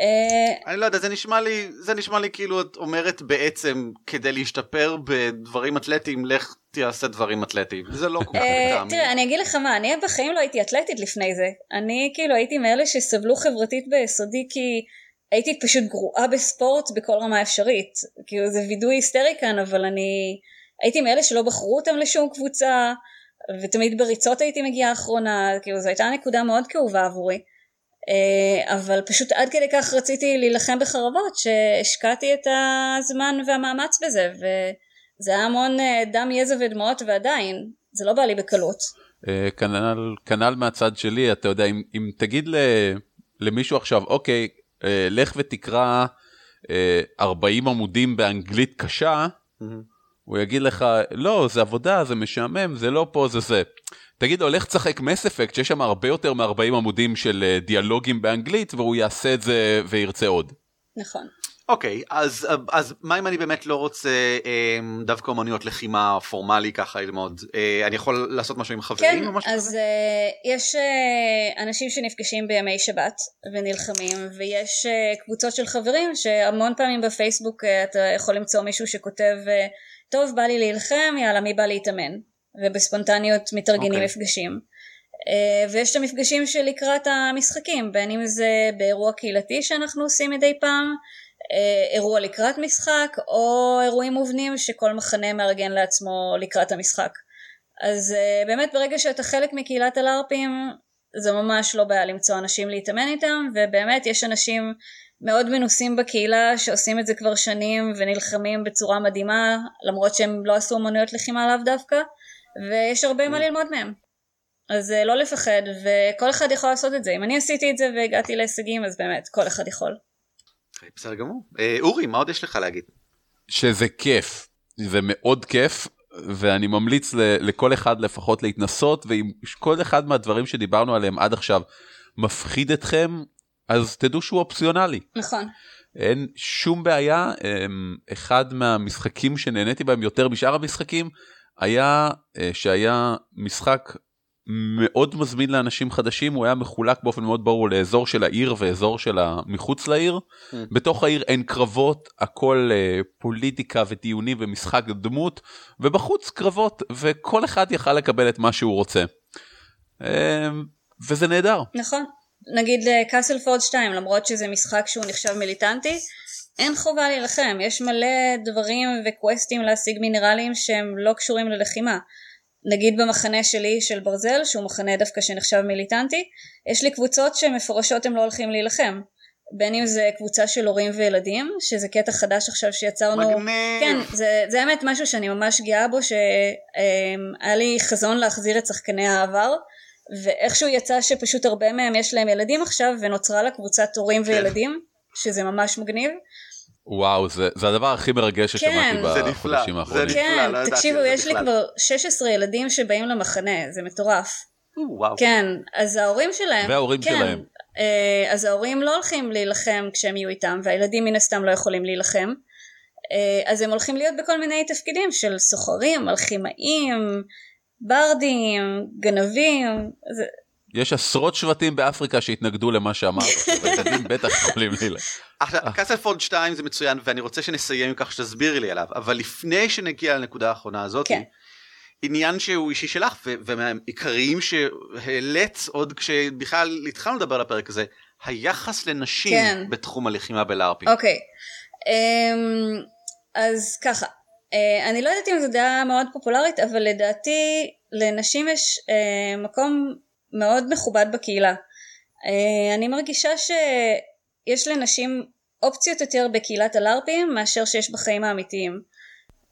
אה, אני לא יודע, זה נשמע לי, זה נשמע לי כאילו את אומרת בעצם כדי להשתפר בדברים אתלטיים, לך תעשה דברים אתלטיים. זה לא כל כך אה, לטעמי. תראה, אני אגיד לך מה, אני בחיים לא הייתי אתלטית לפני זה. אני כאילו הייתי מאלה שסבלו חברתית ביסודי כי הייתי פשוט גרועה בספורט בכל רמה אפשרית. כאילו זה וידוי היסטרי כאן, אבל אני הייתי מאלה שלא בחרו אותם לשום קבוצה. ותמיד בריצות הייתי מגיעה אחרונה, כאילו זו הייתה נקודה מאוד כאובה עבורי. אה, אבל פשוט עד כדי כך רציתי להילחם בחרבות שהשקעתי את הזמן והמאמץ בזה וזה היה המון אה, דם יזע ודמעות ועדיין זה לא בא לי בקלות. אה, כנ"ל, כנ"ל מהצד שלי אתה יודע אם, אם תגיד למישהו עכשיו אוקיי לך ותקרא 40 עמודים באנגלית קשה. Mm-hmm. הוא יגיד לך, לא, זה עבודה, זה משעמם, זה לא פה, זה זה. תגיד לו, לך תשחק מס אפקט, שיש שם הרבה יותר מ-40 עמודים של אה, דיאלוגים באנגלית, והוא יעשה את זה וירצה עוד. נכון. אוקיי, okay, אז, אז מה אם אני באמת לא רוצה אה, דווקא אומנויות לחימה פורמלי ככה ללמוד? אה, אני יכול לעשות משהו עם חברים כן, או משהו כזה? כן, אז אה, יש אה, אנשים שנפגשים בימי שבת ונלחמים, ויש אה, קבוצות של חברים שהמון פעמים בפייסבוק אה, אתה יכול למצוא מישהו שכותב... אה, טוב בא לי להילחם יאללה מי בא להתאמן ובספונטניות מתארגנים okay. אוקיי. מפגשים uh, ויש את המפגשים שלקראת המשחקים בין אם זה באירוע קהילתי שאנחנו עושים מדי פעם uh, אירוע לקראת משחק או אירועים מובנים שכל מחנה מארגן לעצמו לקראת המשחק אז uh, באמת ברגע שאתה חלק מקהילת הלארפים זה ממש לא בעיה למצוא אנשים להתאמן איתם ובאמת יש אנשים מאוד מנוסים בקהילה שעושים את זה כבר שנים ונלחמים בצורה מדהימה למרות שהם לא עשו אמנויות לחימה לאו דווקא ויש הרבה מה ללמוד מהם אז אה, לא לפחד וכל אחד יכול לעשות את זה אם אני עשיתי את זה והגעתי להישגים אז באמת כל אחד יכול. בסדר גמור. אה, אורי מה עוד יש לך להגיד? שזה כיף זה מאוד כיף ואני ממליץ ל, לכל אחד לפחות להתנסות, ואם כל אחד מהדברים שדיברנו עליהם עד עכשיו מפחיד אתכם, אז תדעו שהוא אופציונלי. נכון. אין שום בעיה, אמ, אחד מהמשחקים שנהניתי בהם יותר משאר המשחקים, היה אה, שהיה משחק מאוד מזמין לאנשים חדשים, הוא היה מחולק באופן מאוד ברור לאזור של העיר ואזור של מחוץ לעיר. Mm. בתוך העיר אין קרבות, הכל uh, פוליטיקה ודיונים ומשחק דמות, ובחוץ קרבות, וכל אחד יכל לקבל את מה שהוא רוצה. Uh, וזה נהדר. נכון. נגיד קאסל פורד 2, למרות שזה משחק שהוא נחשב מיליטנטי, אין חובה להילחם, יש מלא דברים וקווסטים להשיג מינרלים שהם לא קשורים ללחימה. נגיד במחנה שלי של ברזל, שהוא מחנה דווקא שנחשב מיליטנטי, יש לי קבוצות שמפורשות הם לא הולכים להילחם. בין אם זה קבוצה של הורים וילדים, שזה קטע חדש עכשיו שיצרנו. מגניב. כן, זה, זה האמת משהו שאני ממש גאה בו, שהיה לי חזון להחזיר את שחקני העבר, ואיכשהו יצא שפשוט הרבה מהם יש להם ילדים עכשיו, ונוצרה לה קבוצת הורים כן. וילדים, שזה ממש מגניב. וואו, זה, זה הדבר הכי מרגש ששמעתי כן, בחודשים האחרונים. זה נפלא, כן, לא תקשיבו, יש לי כבר 16 ילדים שבאים למחנה, זה מטורף. וואו. כן, אז ההורים שלהם, וההורים כן, שלהם. אה, אז ההורים לא הולכים להילחם כשהם יהיו איתם, והילדים מן הסתם לא יכולים להילחם. אה, אז הם הולכים להיות בכל מיני תפקידים של סוחרים, אלכימאים, ברדים, גנבים. זה, יש עשרות שבטים באפריקה שהתנגדו למה שאמרת, והילדים בטח יכולים לילך. עכשיו, קאסלפורד 2 זה מצוין, ואני רוצה שנסיים עם כך שתסבירי לי עליו, אבל לפני שנגיע לנקודה האחרונה הזאת, כן. עניין שהוא אישי שלך, ומהעיקריים שהעלית עוד כשבכלל התחלנו לדבר על הפרק הזה, היחס לנשים כן. בתחום הלחימה בלארפים. אוקיי, אמ, אז ככה, אני לא יודעת אם זו דעה מאוד פופולרית, אבל לדעתי לנשים יש אה, מקום מאוד מכובד בקהילה. אה, אני מרגישה שיש לנשים אופציות יותר בקהילת הלארפים מאשר שיש בחיים האמיתיים.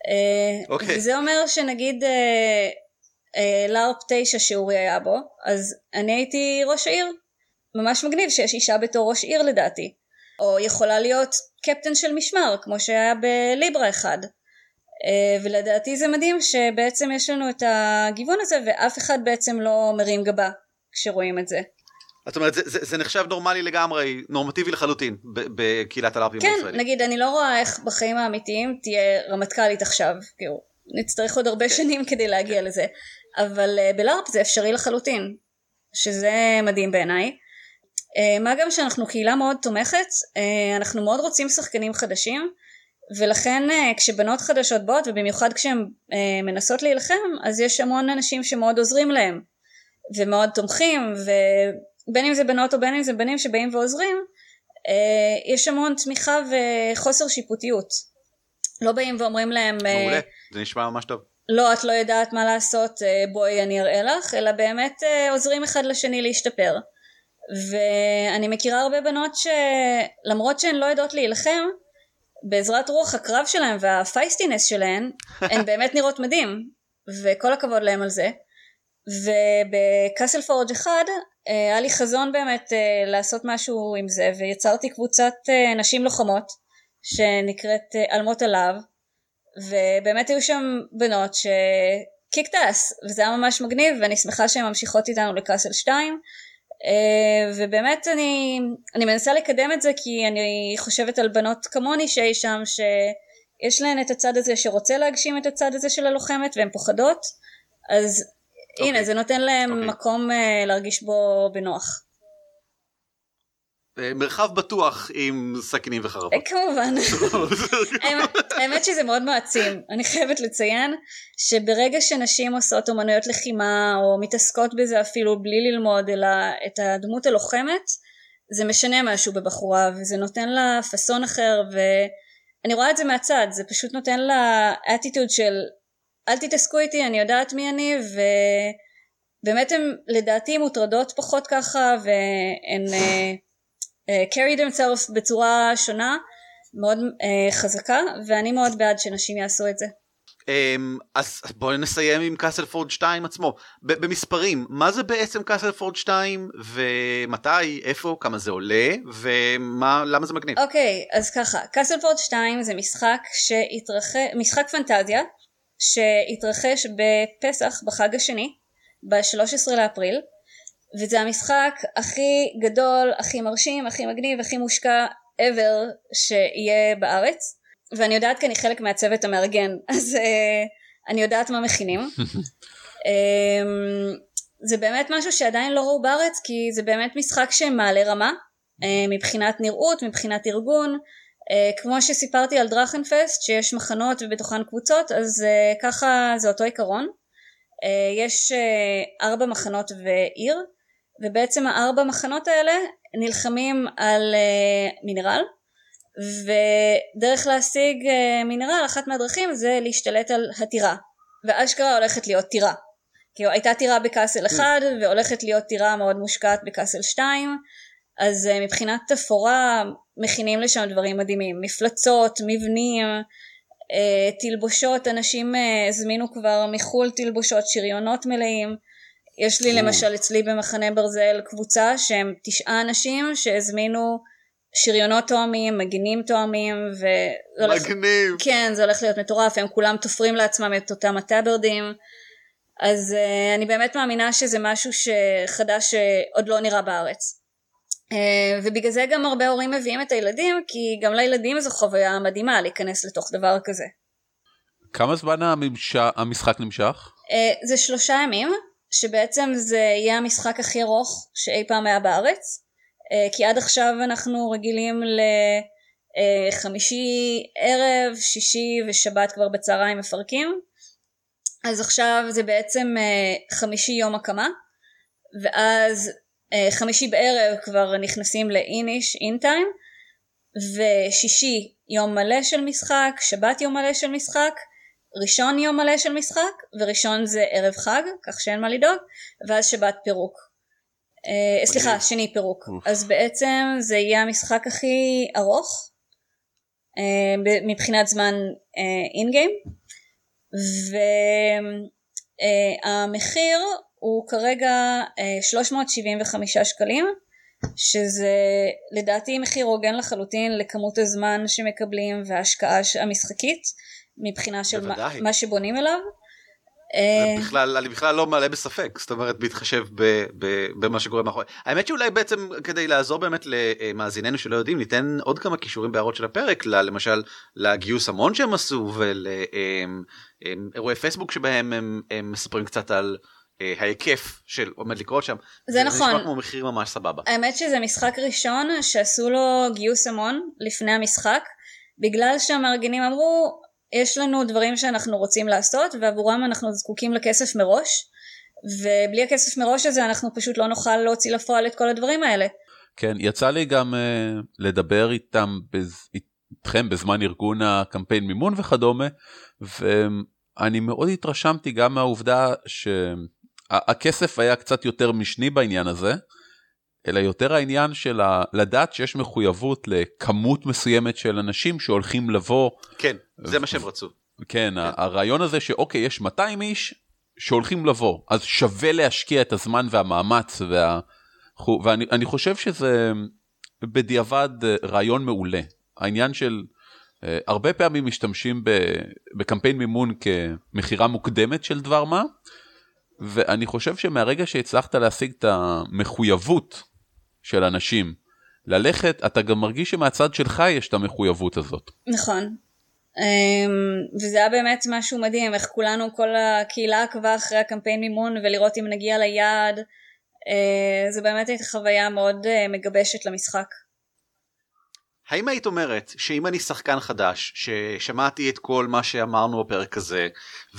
אה, אוקיי. וזה אומר שנגיד אה, לארפ 9 שאורי היה בו, אז אני הייתי ראש העיר. ממש מגניב שיש אישה בתור ראש עיר לדעתי. או יכולה להיות קפטן של משמר, כמו שהיה בליברה אחד. ולדעתי זה מדהים שבעצם יש לנו את הגיוון הזה ואף אחד בעצם לא מרים גבה כשרואים את זה. זאת אומרת זה, זה, זה נחשב נורמלי לגמרי, נורמטיבי לחלוטין בקהילת הלאפים כן, הישראלית. כן, נגיד אני לא רואה איך בחיים האמיתיים תהיה רמטכ"לית עכשיו, כאילו, נצטרך עוד הרבה כן. שנים כדי להגיע כן. לזה, אבל uh, בלארפ זה אפשרי לחלוטין, שזה מדהים בעיניי. Uh, מה גם שאנחנו קהילה מאוד תומכת, אנחנו מאוד רוצים שחקנים חדשים, ולכן uh, כשבנות חדשות באות, ובמיוחד כשהן uh, מנסות להילחם, אז יש המון אנשים שמאוד עוזרים להם. ומאוד תומכים ובין אם זה בנות או בין אם זה בנים שבאים ועוזרים אה, יש המון תמיכה וחוסר שיפוטיות לא באים ואומרים להם אה, מעולה זה נשמע ממש טוב לא את לא יודעת מה לעשות אה, בואי אני אראה לך אלא באמת עוזרים אחד לשני להשתפר ואני מכירה הרבה בנות שלמרות שהן לא יודעות להילחם בעזרת רוח הקרב שלהן והפייסטינס שלהן הן באמת נראות מדהים וכל הכבוד להם על זה. ובקאסל פורג' אחד אה, היה לי חזון באמת אה, לעשות משהו עם זה ויצרתי קבוצת אה, נשים לוחמות שנקראת אלמות עליו ובאמת היו שם בנות שקיקט אס וזה היה ממש מגניב ואני שמחה שהן ממשיכות איתנו לקאסל 2 ובאמת אני, אני מנסה לקדם את זה כי אני חושבת על בנות כמוני שאי שם שיש להן את הצד הזה שרוצה להגשים את הצד הזה של הלוחמת והן פוחדות אז הנה אוקיי. זה נותן להם אוקיי. מקום uh, להרגיש בו בנוח. אה, מרחב בטוח עם סכינים וחרבות. אה, כמובן. האמת שזה מאוד מעצים. אני חייבת לציין שברגע שנשים עושות אומנויות לחימה או מתעסקות בזה אפילו בלי ללמוד אלא את הדמות הלוחמת זה משנה משהו בבחורה וזה נותן לה פאסון אחר ואני רואה את זה מהצד זה פשוט נותן לה אטיטוד של אל תתעסקו איתי אני יודעת מי אני ובאמת הן לדעתי מוטרדות פחות ככה והן uh, carry themselves בצורה שונה מאוד uh, חזקה ואני מאוד בעד שנשים יעשו את זה. Um, אז בואו נסיים עם קאסל פורד 2 עצמו במספרים מה זה בעצם קאסל פורד 2 ומתי איפה כמה זה עולה ומה למה זה מגניב. אוקיי okay, אז ככה קאסל פורד 2 זה משחק שהתרחב משחק פנטזיה שהתרחש בפסח בחג השני ב-13 לאפריל וזה המשחק הכי גדול, הכי מרשים, הכי מגניב, הכי מושקע ever שיהיה בארץ. ואני יודעת כי אני חלק מהצוות המארגן אז uh, אני יודעת מה מכינים. um, זה באמת משהו שעדיין לא ראו בארץ כי זה באמת משחק שמעלה רמה uh, מבחינת נראות, מבחינת ארגון. uh, כמו שסיפרתי על דרכנפסט שיש מחנות ובתוכן קבוצות אז uh, ככה זה אותו עיקרון. uh, יש uh, ארבע מחנות ועיר ובעצם הארבע מחנות האלה נלחמים על uh, מינרל ודרך להשיג uh, מינרל אחת מהדרכים זה להשתלט על הטירה ואשכרה הולכת להיות טירה. כאילו הייתה טירה בקאסל אחד והולכת להיות טירה מאוד מושקעת בקאסל שתיים אז uh, מבחינת תפאורה מכינים לשם דברים מדהימים. מפלצות, מבנים, uh, תלבושות. אנשים uh, הזמינו כבר מחו"ל תלבושות שריונות מלאים יש לי למשל אצלי במחנה ברזל קבוצה שהם תשעה אנשים שהזמינו שריונות תואמים, מגינים תואמים ו... מגניב. כן, זה הולך להיות מטורף, הם כולם תופרים לעצמם את אותם הטאברדים אז uh, אני באמת מאמינה שזה משהו שחדש שעוד לא נראה בארץ. Uh, ובגלל זה גם הרבה הורים מביאים את הילדים, כי גם לילדים זו חוויה מדהימה להיכנס לתוך דבר כזה. כמה זמן הממש... המשחק נמשך? Uh, זה שלושה ימים, שבעצם זה יהיה המשחק הכי ארוך שאי פעם היה בארץ. Uh, כי עד עכשיו אנחנו רגילים לחמישי ערב, שישי ושבת כבר בצהריים מפרקים. אז עכשיו זה בעצם uh, חמישי יום הקמה ואז חמישי בערב כבר נכנסים לאיניש אינטיים ושישי יום מלא של משחק, שבת יום מלא של משחק, ראשון יום מלא של משחק וראשון זה ערב חג כך שאין מה לדאוג ואז שבת פירוק. Uh, סליחה שני פירוק. אז בעצם זה יהיה המשחק הכי ארוך uh, מבחינת זמן אינגיים uh, והמחיר הוא כרגע 375 שקלים שזה לדעתי מחיר הוגן לחלוטין לכמות הזמן שמקבלים וההשקעה המשחקית מבחינה של מה, מה שבונים אליו. בכלל אני בכלל לא מעלה בספק זאת אומרת בהתחשב ב, ב, במה שקורה מאחורי האמת שאולי בעצם כדי לעזור באמת למאזיננו שלא יודעים ניתן עוד כמה כישורים בהערות של הפרק למשל לגיוס המון שהם עשו ולאירועי פייסבוק שבהם הם, הם מספרים קצת על אה, ההיקף של עומד לקרות שם. זה, זה נכון. זה נשמע כמו מחיר ממש סבבה. האמת שזה משחק ראשון שעשו לו גיוס המון לפני המשחק בגלל שהמארגנים אמרו יש לנו דברים שאנחנו רוצים לעשות ועבורם אנחנו זקוקים לכסף מראש ובלי הכסף מראש הזה אנחנו פשוט לא נוכל להוציא לפועל את כל הדברים האלה. כן יצא לי גם uh, לדבר איתם בז... איתכם בזמן ארגון הקמפיין מימון וכדומה ואני מאוד התרשמתי גם מהעובדה שהכסף היה קצת יותר משני בעניין הזה. אלא יותר העניין של לדעת שיש מחויבות לכמות מסוימת של אנשים שהולכים לבוא. כן, זה מה שהם רצו. כן, כן. הרעיון הזה שאוקיי, יש 200 איש שהולכים לבוא, אז שווה להשקיע את הזמן והמאמץ, וה... ואני חושב שזה בדיעבד רעיון מעולה. העניין של, אה, הרבה פעמים משתמשים בקמפיין מימון כמכירה מוקדמת של דבר מה, ואני חושב שמהרגע שהצלחת להשיג את המחויבות של אנשים. ללכת, אתה גם מרגיש שמהצד שלך יש את המחויבות הזאת. נכון. אמ, וזה היה באמת משהו מדהים, איך כולנו, כל הקהילה עקבה אחרי הקמפיין מימון ולראות אם נגיע ליעד. אה, זה באמת הייתה חוויה מאוד אה, מגבשת למשחק. האם היית אומרת שאם אני שחקן חדש ששמעתי את כל מה שאמרנו בפרק הזה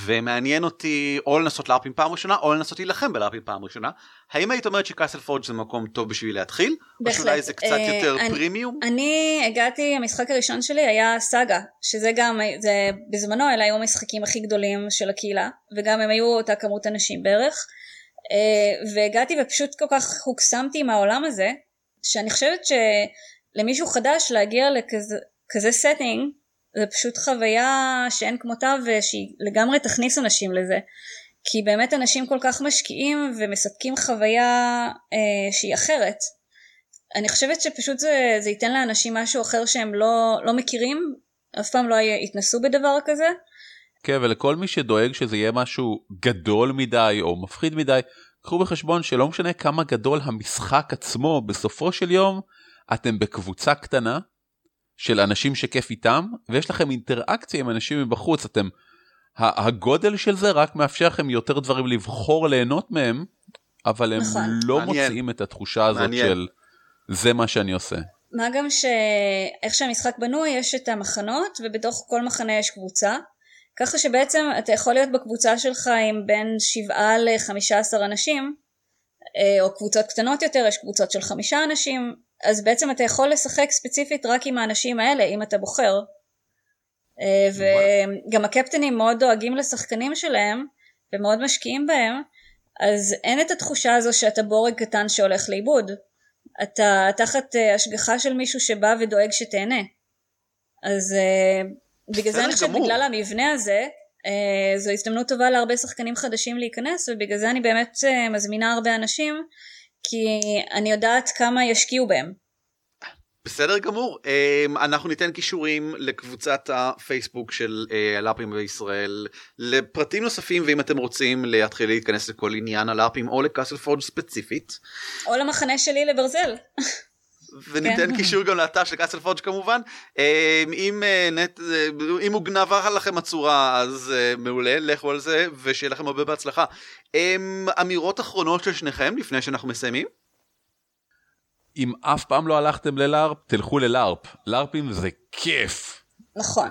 ומעניין אותי או לנסות לארפים פעם ראשונה או לנסות להילחם בלארפים פעם ראשונה האם היית אומרת שקאסל פורג' זה מקום טוב בשביל להתחיל? בהחלט. או שאולי זה קצת אה, יותר אני, פרימיום? אני הגעתי המשחק הראשון שלי היה סאגה שזה גם זה בזמנו אלה היו המשחקים הכי גדולים של הקהילה וגם הם היו אותה כמות אנשים בערך אה, והגעתי ופשוט כל כך הוקסמתי עם העולם הזה שאני חושבת ש... למישהו חדש להגיע לכזה setting זה פשוט חוויה שאין כמותה ושהיא לגמרי תכניס אנשים לזה. כי באמת אנשים כל כך משקיעים ומספקים חוויה אה, שהיא אחרת. אני חושבת שפשוט זה, זה ייתן לאנשים משהו אחר שהם לא, לא מכירים אף פעם לא התנסו בדבר כזה. כן, ולכל מי שדואג שזה יהיה משהו גדול מדי או מפחיד מדי, קחו בחשבון שלא משנה כמה גדול המשחק עצמו, בסופו של יום אתם בקבוצה קטנה של אנשים שכיף איתם, ויש לכם אינטראקציה עם אנשים מבחוץ, אתם... הגודל של זה רק מאפשר לכם יותר דברים לבחור ליהנות מהם, אבל הם נכון. לא מעניין. מוצאים את התחושה הזאת מעניין. של זה מה שאני עושה. מה גם שאיך שהמשחק בנוי יש את המחנות ובתוך כל מחנה יש קבוצה ככה שבעצם אתה יכול להיות בקבוצה שלך עם בין שבעה לחמישה עשר אנשים אה, או קבוצות קטנות יותר יש קבוצות של חמישה אנשים אז בעצם אתה יכול לשחק ספציפית רק עם האנשים האלה אם אתה בוחר. אה, וגם הקפטנים מאוד דואגים לשחקנים שלהם ומאוד משקיעים בהם אז אין את התחושה הזו שאתה בורג קטן שהולך לאיבוד. אתה תחת אה, השגחה של מישהו שבא ודואג שתהנה. אז בגלל זה אני חושבת בגלל המבנה הזה אה, זו הזדמנות טובה להרבה שחקנים חדשים להיכנס ובגלל זה אני באמת אה, מזמינה הרבה אנשים כי אני יודעת כמה ישקיעו בהם. בסדר גמור אמ, אנחנו ניתן קישורים לקבוצת הפייסבוק של הלאפים בישראל לפרטים נוספים ואם אתם רוצים להתחיל להתכנס לכל עניין הלאפים או לקאסל פורד ספציפית. או למחנה שלי לברזל. וניתן כן. קישור גם לאתר של קאסל פורג' כמובן אמ, אם אה, נט אה, אם הוא גנבה לכם הצורה אז אה, מעולה לכו על זה ושיהיה לכם הרבה בהצלחה. אמ, אמירות אחרונות של שניכם לפני שאנחנו מסיימים. אם אף פעם לא הלכתם ללארפ תלכו ללארפ לארפים זה כיף. נכון.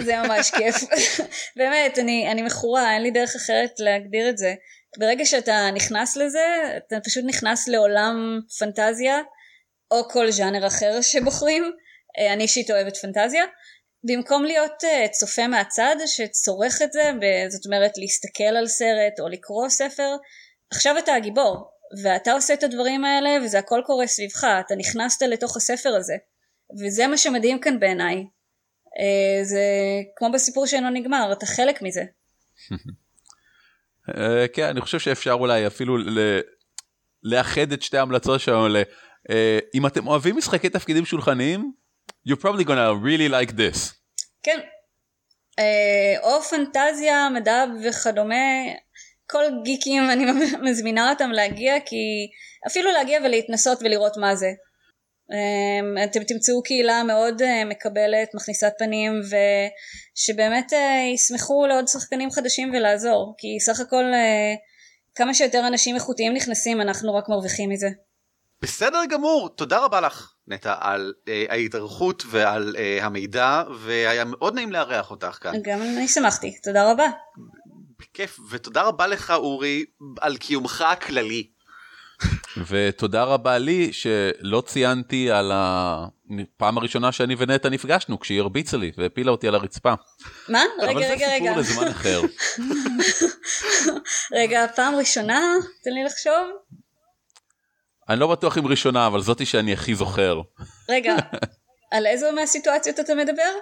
זה ממש כיף באמת אני אני מכורה אין לי דרך אחרת להגדיר את זה ברגע שאתה נכנס לזה אתה פשוט נכנס לעולם פנטזיה או כל ז'אנר אחר שבוחרים, אה, אני אישית אוהבת פנטזיה, במקום להיות אה, צופה מהצד שצורך את זה, זאת אומרת להסתכל על סרט או לקרוא ספר, עכשיו אתה הגיבור, ואתה עושה את הדברים האלה וזה הכל קורה סביבך, אתה נכנסת לתוך הספר הזה, וזה מה שמדהים כאן בעיניי. אה, זה כמו בסיפור שאינו נגמר, אתה חלק מזה. כן, אני חושב שאפשר אולי אפילו לאחד את שתי ההמלצות שלנו uh, אם אתם אוהבים משחקי תפקידים שולחניים, you're probably gonna really like this. כן. Uh, או פנטזיה, מדע וכדומה, כל גיקים אני מזמינה אותם להגיע כי אפילו להגיע ולהתנסות ולראות מה זה. Um, אתם תמצאו קהילה מאוד uh, מקבלת, מכניסת פנים ושבאמת uh, ישמחו לעוד שחקנים חדשים ולעזור כי סך הכל uh, כמה שיותר אנשים איכותיים נכנסים אנחנו רק מרוויחים מזה. בסדר גמור, תודה רבה לך נטע על אה, ההתארכות ועל אה, המידע והיה מאוד נעים לארח אותך כאן. גם אני שמחתי, תודה רבה. בכיף, ותודה רבה לך אורי על קיומך הכללי. ותודה רבה לי שלא ציינתי על הפעם הראשונה שאני ונטע נפגשנו כשהיא הרביצה לי והפילה אותי על הרצפה. מה? רגע רגע רגע. אבל זה סיפור לזמן אחר. רגע, פעם ראשונה? תן לי לחשוב. אני לא בטוח אם ראשונה, אבל זאתי שאני הכי זוכר. רגע, על איזו מהסיטואציות אתה מדבר?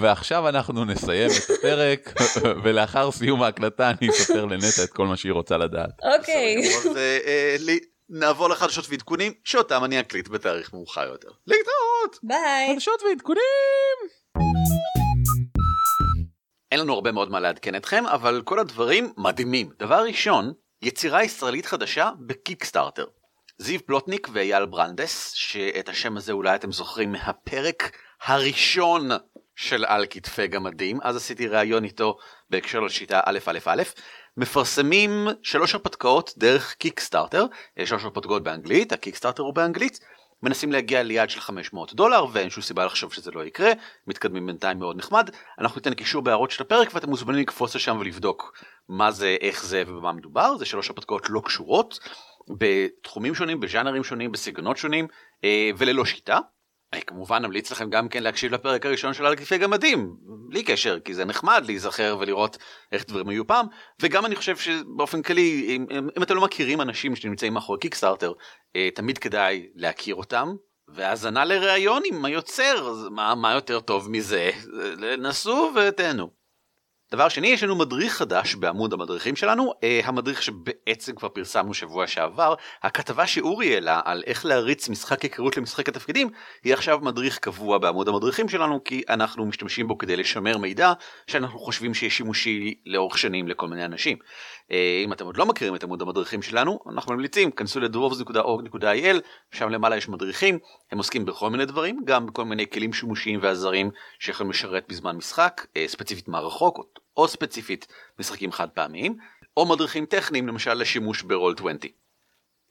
ועכשיו אנחנו נסיים את הפרק, ולאחר סיום ההקלטה אני אספר לנטע את כל מה שהיא רוצה לדעת. אוקיי. אה, אה, נעבור לחדשות ועדכונים, שאותם אני אקליט בתאריך מאוחר יותר. להתראות! ביי! חדשות ועדכונים! אין לנו הרבה מאוד מה לעדכן אתכם, אבל כל הדברים מדהימים. דבר ראשון, יצירה ישראלית חדשה בקיקסטארטר. זיו פלוטניק ואייל ברנדס, שאת השם הזה אולי אתם זוכרים מהפרק הראשון של על כתפי גמדים, אז עשיתי ראיון איתו בהקשר לשיטה א' א' א', מפרסמים שלוש הרפתקאות דרך קיקסטארטר, שלוש הרפתקאות באנגלית, הקיקסטארטר הוא באנגלית, מנסים להגיע ליעד של 500 דולר ואין שום סיבה לחשוב שזה לא יקרה, מתקדמים בינתיים מאוד נחמד, אנחנו ניתן קישור בהערות של הפרק ואתם מוזמנים לקפוץ לשם ולבדוק מה זה, איך זה ובמה מדובר, זה שלוש הרפתקאות לא קשורות, בתחומים שונים, בז'אנרים שונים, בסגנונות שונים אה, וללא שיטה. אני כמובן אמליץ לכם גם כן להקשיב לפרק הראשון של על כתפי גמדים, בלי קשר, כי זה נחמד להיזכר ולראות איך דברים היו פעם, וגם אני חושב שבאופן כללי, אם, אם, אם אתם לא מכירים אנשים שנמצאים מאחורי קיקסטארטר, אה, תמיד כדאי להכיר אותם, והאזנה לראיון עם היוצר, מה, מה יותר טוב מזה? נסו ותהנו. דבר שני, יש לנו מדריך חדש בעמוד המדריכים שלנו, אה, המדריך שבעצם כבר פרסמנו שבוע שעבר, הכתבה שאורי העלה על איך להריץ משחק היכרות למשחק התפקידים, היא עכשיו מדריך קבוע בעמוד המדריכים שלנו, כי אנחנו משתמשים בו כדי לשמר מידע שאנחנו חושבים שיש שימושי לאורך שנים לכל מיני אנשים. אה, אם אתם עוד לא מכירים את עמוד המדריכים שלנו, אנחנו ממליצים, כנסו ל-dwarves.org.il, שם למעלה יש מדריכים, הם עוסקים בכל מיני דברים, גם בכל מיני כלים שימושיים ועזרים שיכולים לשרת בזמן משחק, אה, ספציפית מרחוק, או ספציפית משחקים חד פעמיים, או מדריכים טכניים למשל לשימוש ברול 20.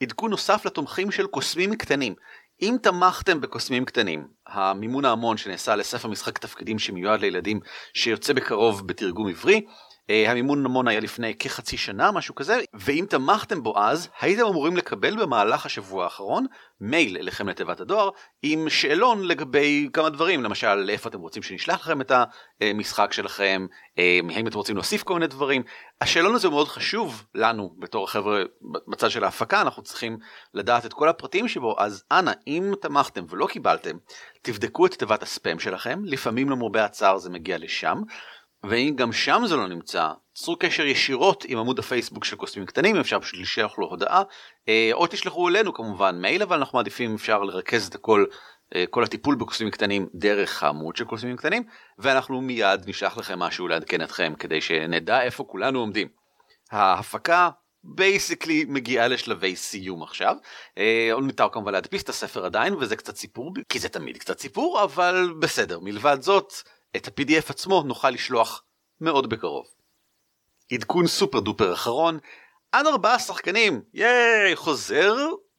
עדכון נוסף לתומכים של קוסמים קטנים. אם תמכתם בקוסמים קטנים, המימון ההמון שנעשה לספר משחק תפקידים שמיועד לילדים שיוצא בקרוב בתרגום עברי, המימון נמון היה לפני כחצי שנה, משהו כזה, ואם תמכתם בו אז, הייתם אמורים לקבל במהלך השבוע האחרון מייל אליכם לתיבת הדואר עם שאלון לגבי כמה דברים, למשל איפה אתם רוצים שנשלח לכם את המשחק שלכם, אה, האם אתם רוצים להוסיף כל מיני דברים. השאלון הזה מאוד חשוב לנו בתור החבר'ה בצד של ההפקה, אנחנו צריכים לדעת את כל הפרטים שבו, אז אנא, אם תמכתם ולא קיבלתם, תבדקו את תיבת הספאם שלכם, לפעמים למרבה הצער זה מגיע לשם. ואם גם שם זה לא נמצא, צרו קשר ישירות עם עמוד הפייסבוק של קוסמים קטנים, אפשר פשוט לשלוח לו הודעה, אה, או תשלחו אלינו כמובן מייל, אבל אנחנו מעדיפים אפשר לרכז את הכל, אה, כל הטיפול בקוסמים קטנים דרך העמוד של קוסמים קטנים, ואנחנו מיד נשלח לכם משהו לעדכן אתכם, כדי שנדע איפה כולנו עומדים. ההפקה basically מגיעה לשלבי סיום עכשיו. אה, עוד ניתן כמובן להדפיס את הספר עדיין וזה קצת סיפור כי זה תמיד קצת סיפור אבל בסדר מלבד זאת את ה-PDF עצמו נוכל לשלוח מאוד בקרוב. עדכון super duper אחרון, עד ארבעה שחקנים, ייי, חוזר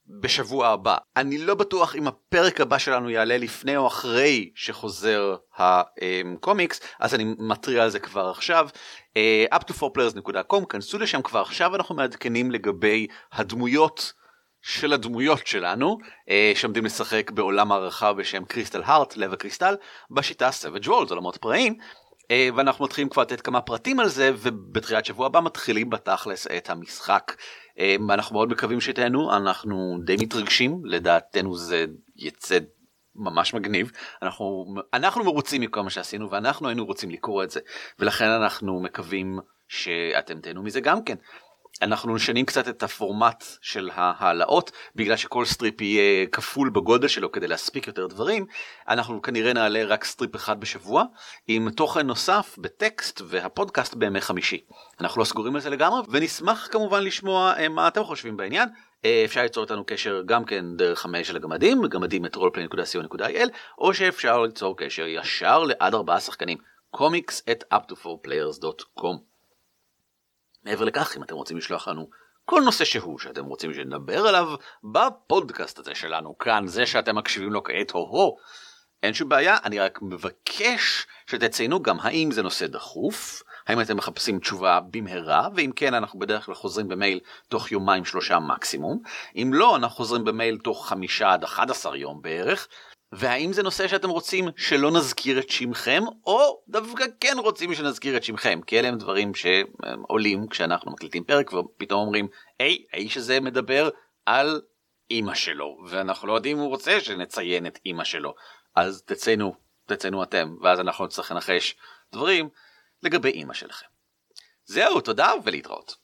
בשבוע הבא. אני לא בטוח אם הפרק הבא שלנו יעלה לפני או אחרי שחוזר הקומיקס, אז אני מתריע על זה כבר עכשיו. Uh, up2forplayers.com, כנסו לשם כבר עכשיו, אנחנו מעדכנים לגבי הדמויות. של הדמויות שלנו אה, שעומדים לשחק בעולם הערכה בשם קריסטל הארט, לב הקריסטל, בשיטה סווג' וולד, עולמות פראיים. אה, ואנחנו מתחילים כבר לתת כמה פרטים על זה ובתחילת שבוע הבא מתחילים בתכלס את המשחק. אה, אנחנו מאוד מקווים שתהנו, אנחנו די מתרגשים, לדעתנו זה יצא ממש מגניב אנחנו אנחנו מרוצים מכל מה שעשינו ואנחנו היינו רוצים לקרוא את זה ולכן אנחנו מקווים שאתם תהנו מזה גם כן. אנחנו משנים קצת את הפורמט של ההעלאות בגלל שכל strip יהיה כפול בגודל שלו כדי להספיק יותר דברים אנחנו כנראה נעלה רק strip אחד בשבוע עם תוכן נוסף בטקסט והפודקאסט בימי חמישי. אנחנו לא סגורים על זה לגמרי ונשמח כמובן לשמוע אה, מה אתם חושבים בעניין. אה, אפשר ליצור איתנו קשר גם כן דרך המייל של הגמדים, גמדים את roleplay.co.il או שאפשר ליצור קשר ישר לעד ארבעה שחקנים, comics at up2forplayers.com. מעבר לכך, אם אתם רוצים לשלוח לנו כל נושא שהוא שאתם רוצים שנדבר עליו בפודקאסט הזה שלנו כאן, זה שאתם מקשיבים לו כעת הו-הו, אין שום בעיה, אני רק מבקש שתציינו גם האם זה נושא דחוף, האם אתם מחפשים תשובה במהרה, ואם כן אנחנו בדרך כלל חוזרים במייל תוך יומיים שלושה מקסימום, אם לא אנחנו חוזרים במייל תוך חמישה עד אחד עשר יום בערך, והאם זה נושא שאתם רוצים שלא נזכיר את שמכם, או דווקא כן רוצים שנזכיר את שמכם, כי אלה הם דברים שעולים כשאנחנו מקליטים פרק ופתאום אומרים, היי, האיש הזה מדבר על אימא שלו, ואנחנו לא יודעים אם הוא רוצה שנציין את אימא שלו, אז תציינו, תציינו אתם, ואז אנחנו נצטרך לנחש דברים לגבי אימא שלכם. זהו, תודה ולהתראות.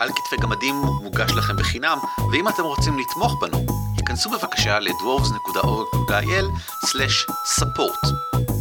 על כתפי גמדים מוגש לכם בחינם, ואם אתם רוצים לתמוך בנו, היכנסו בבקשה ל-dwarves.org.il/support.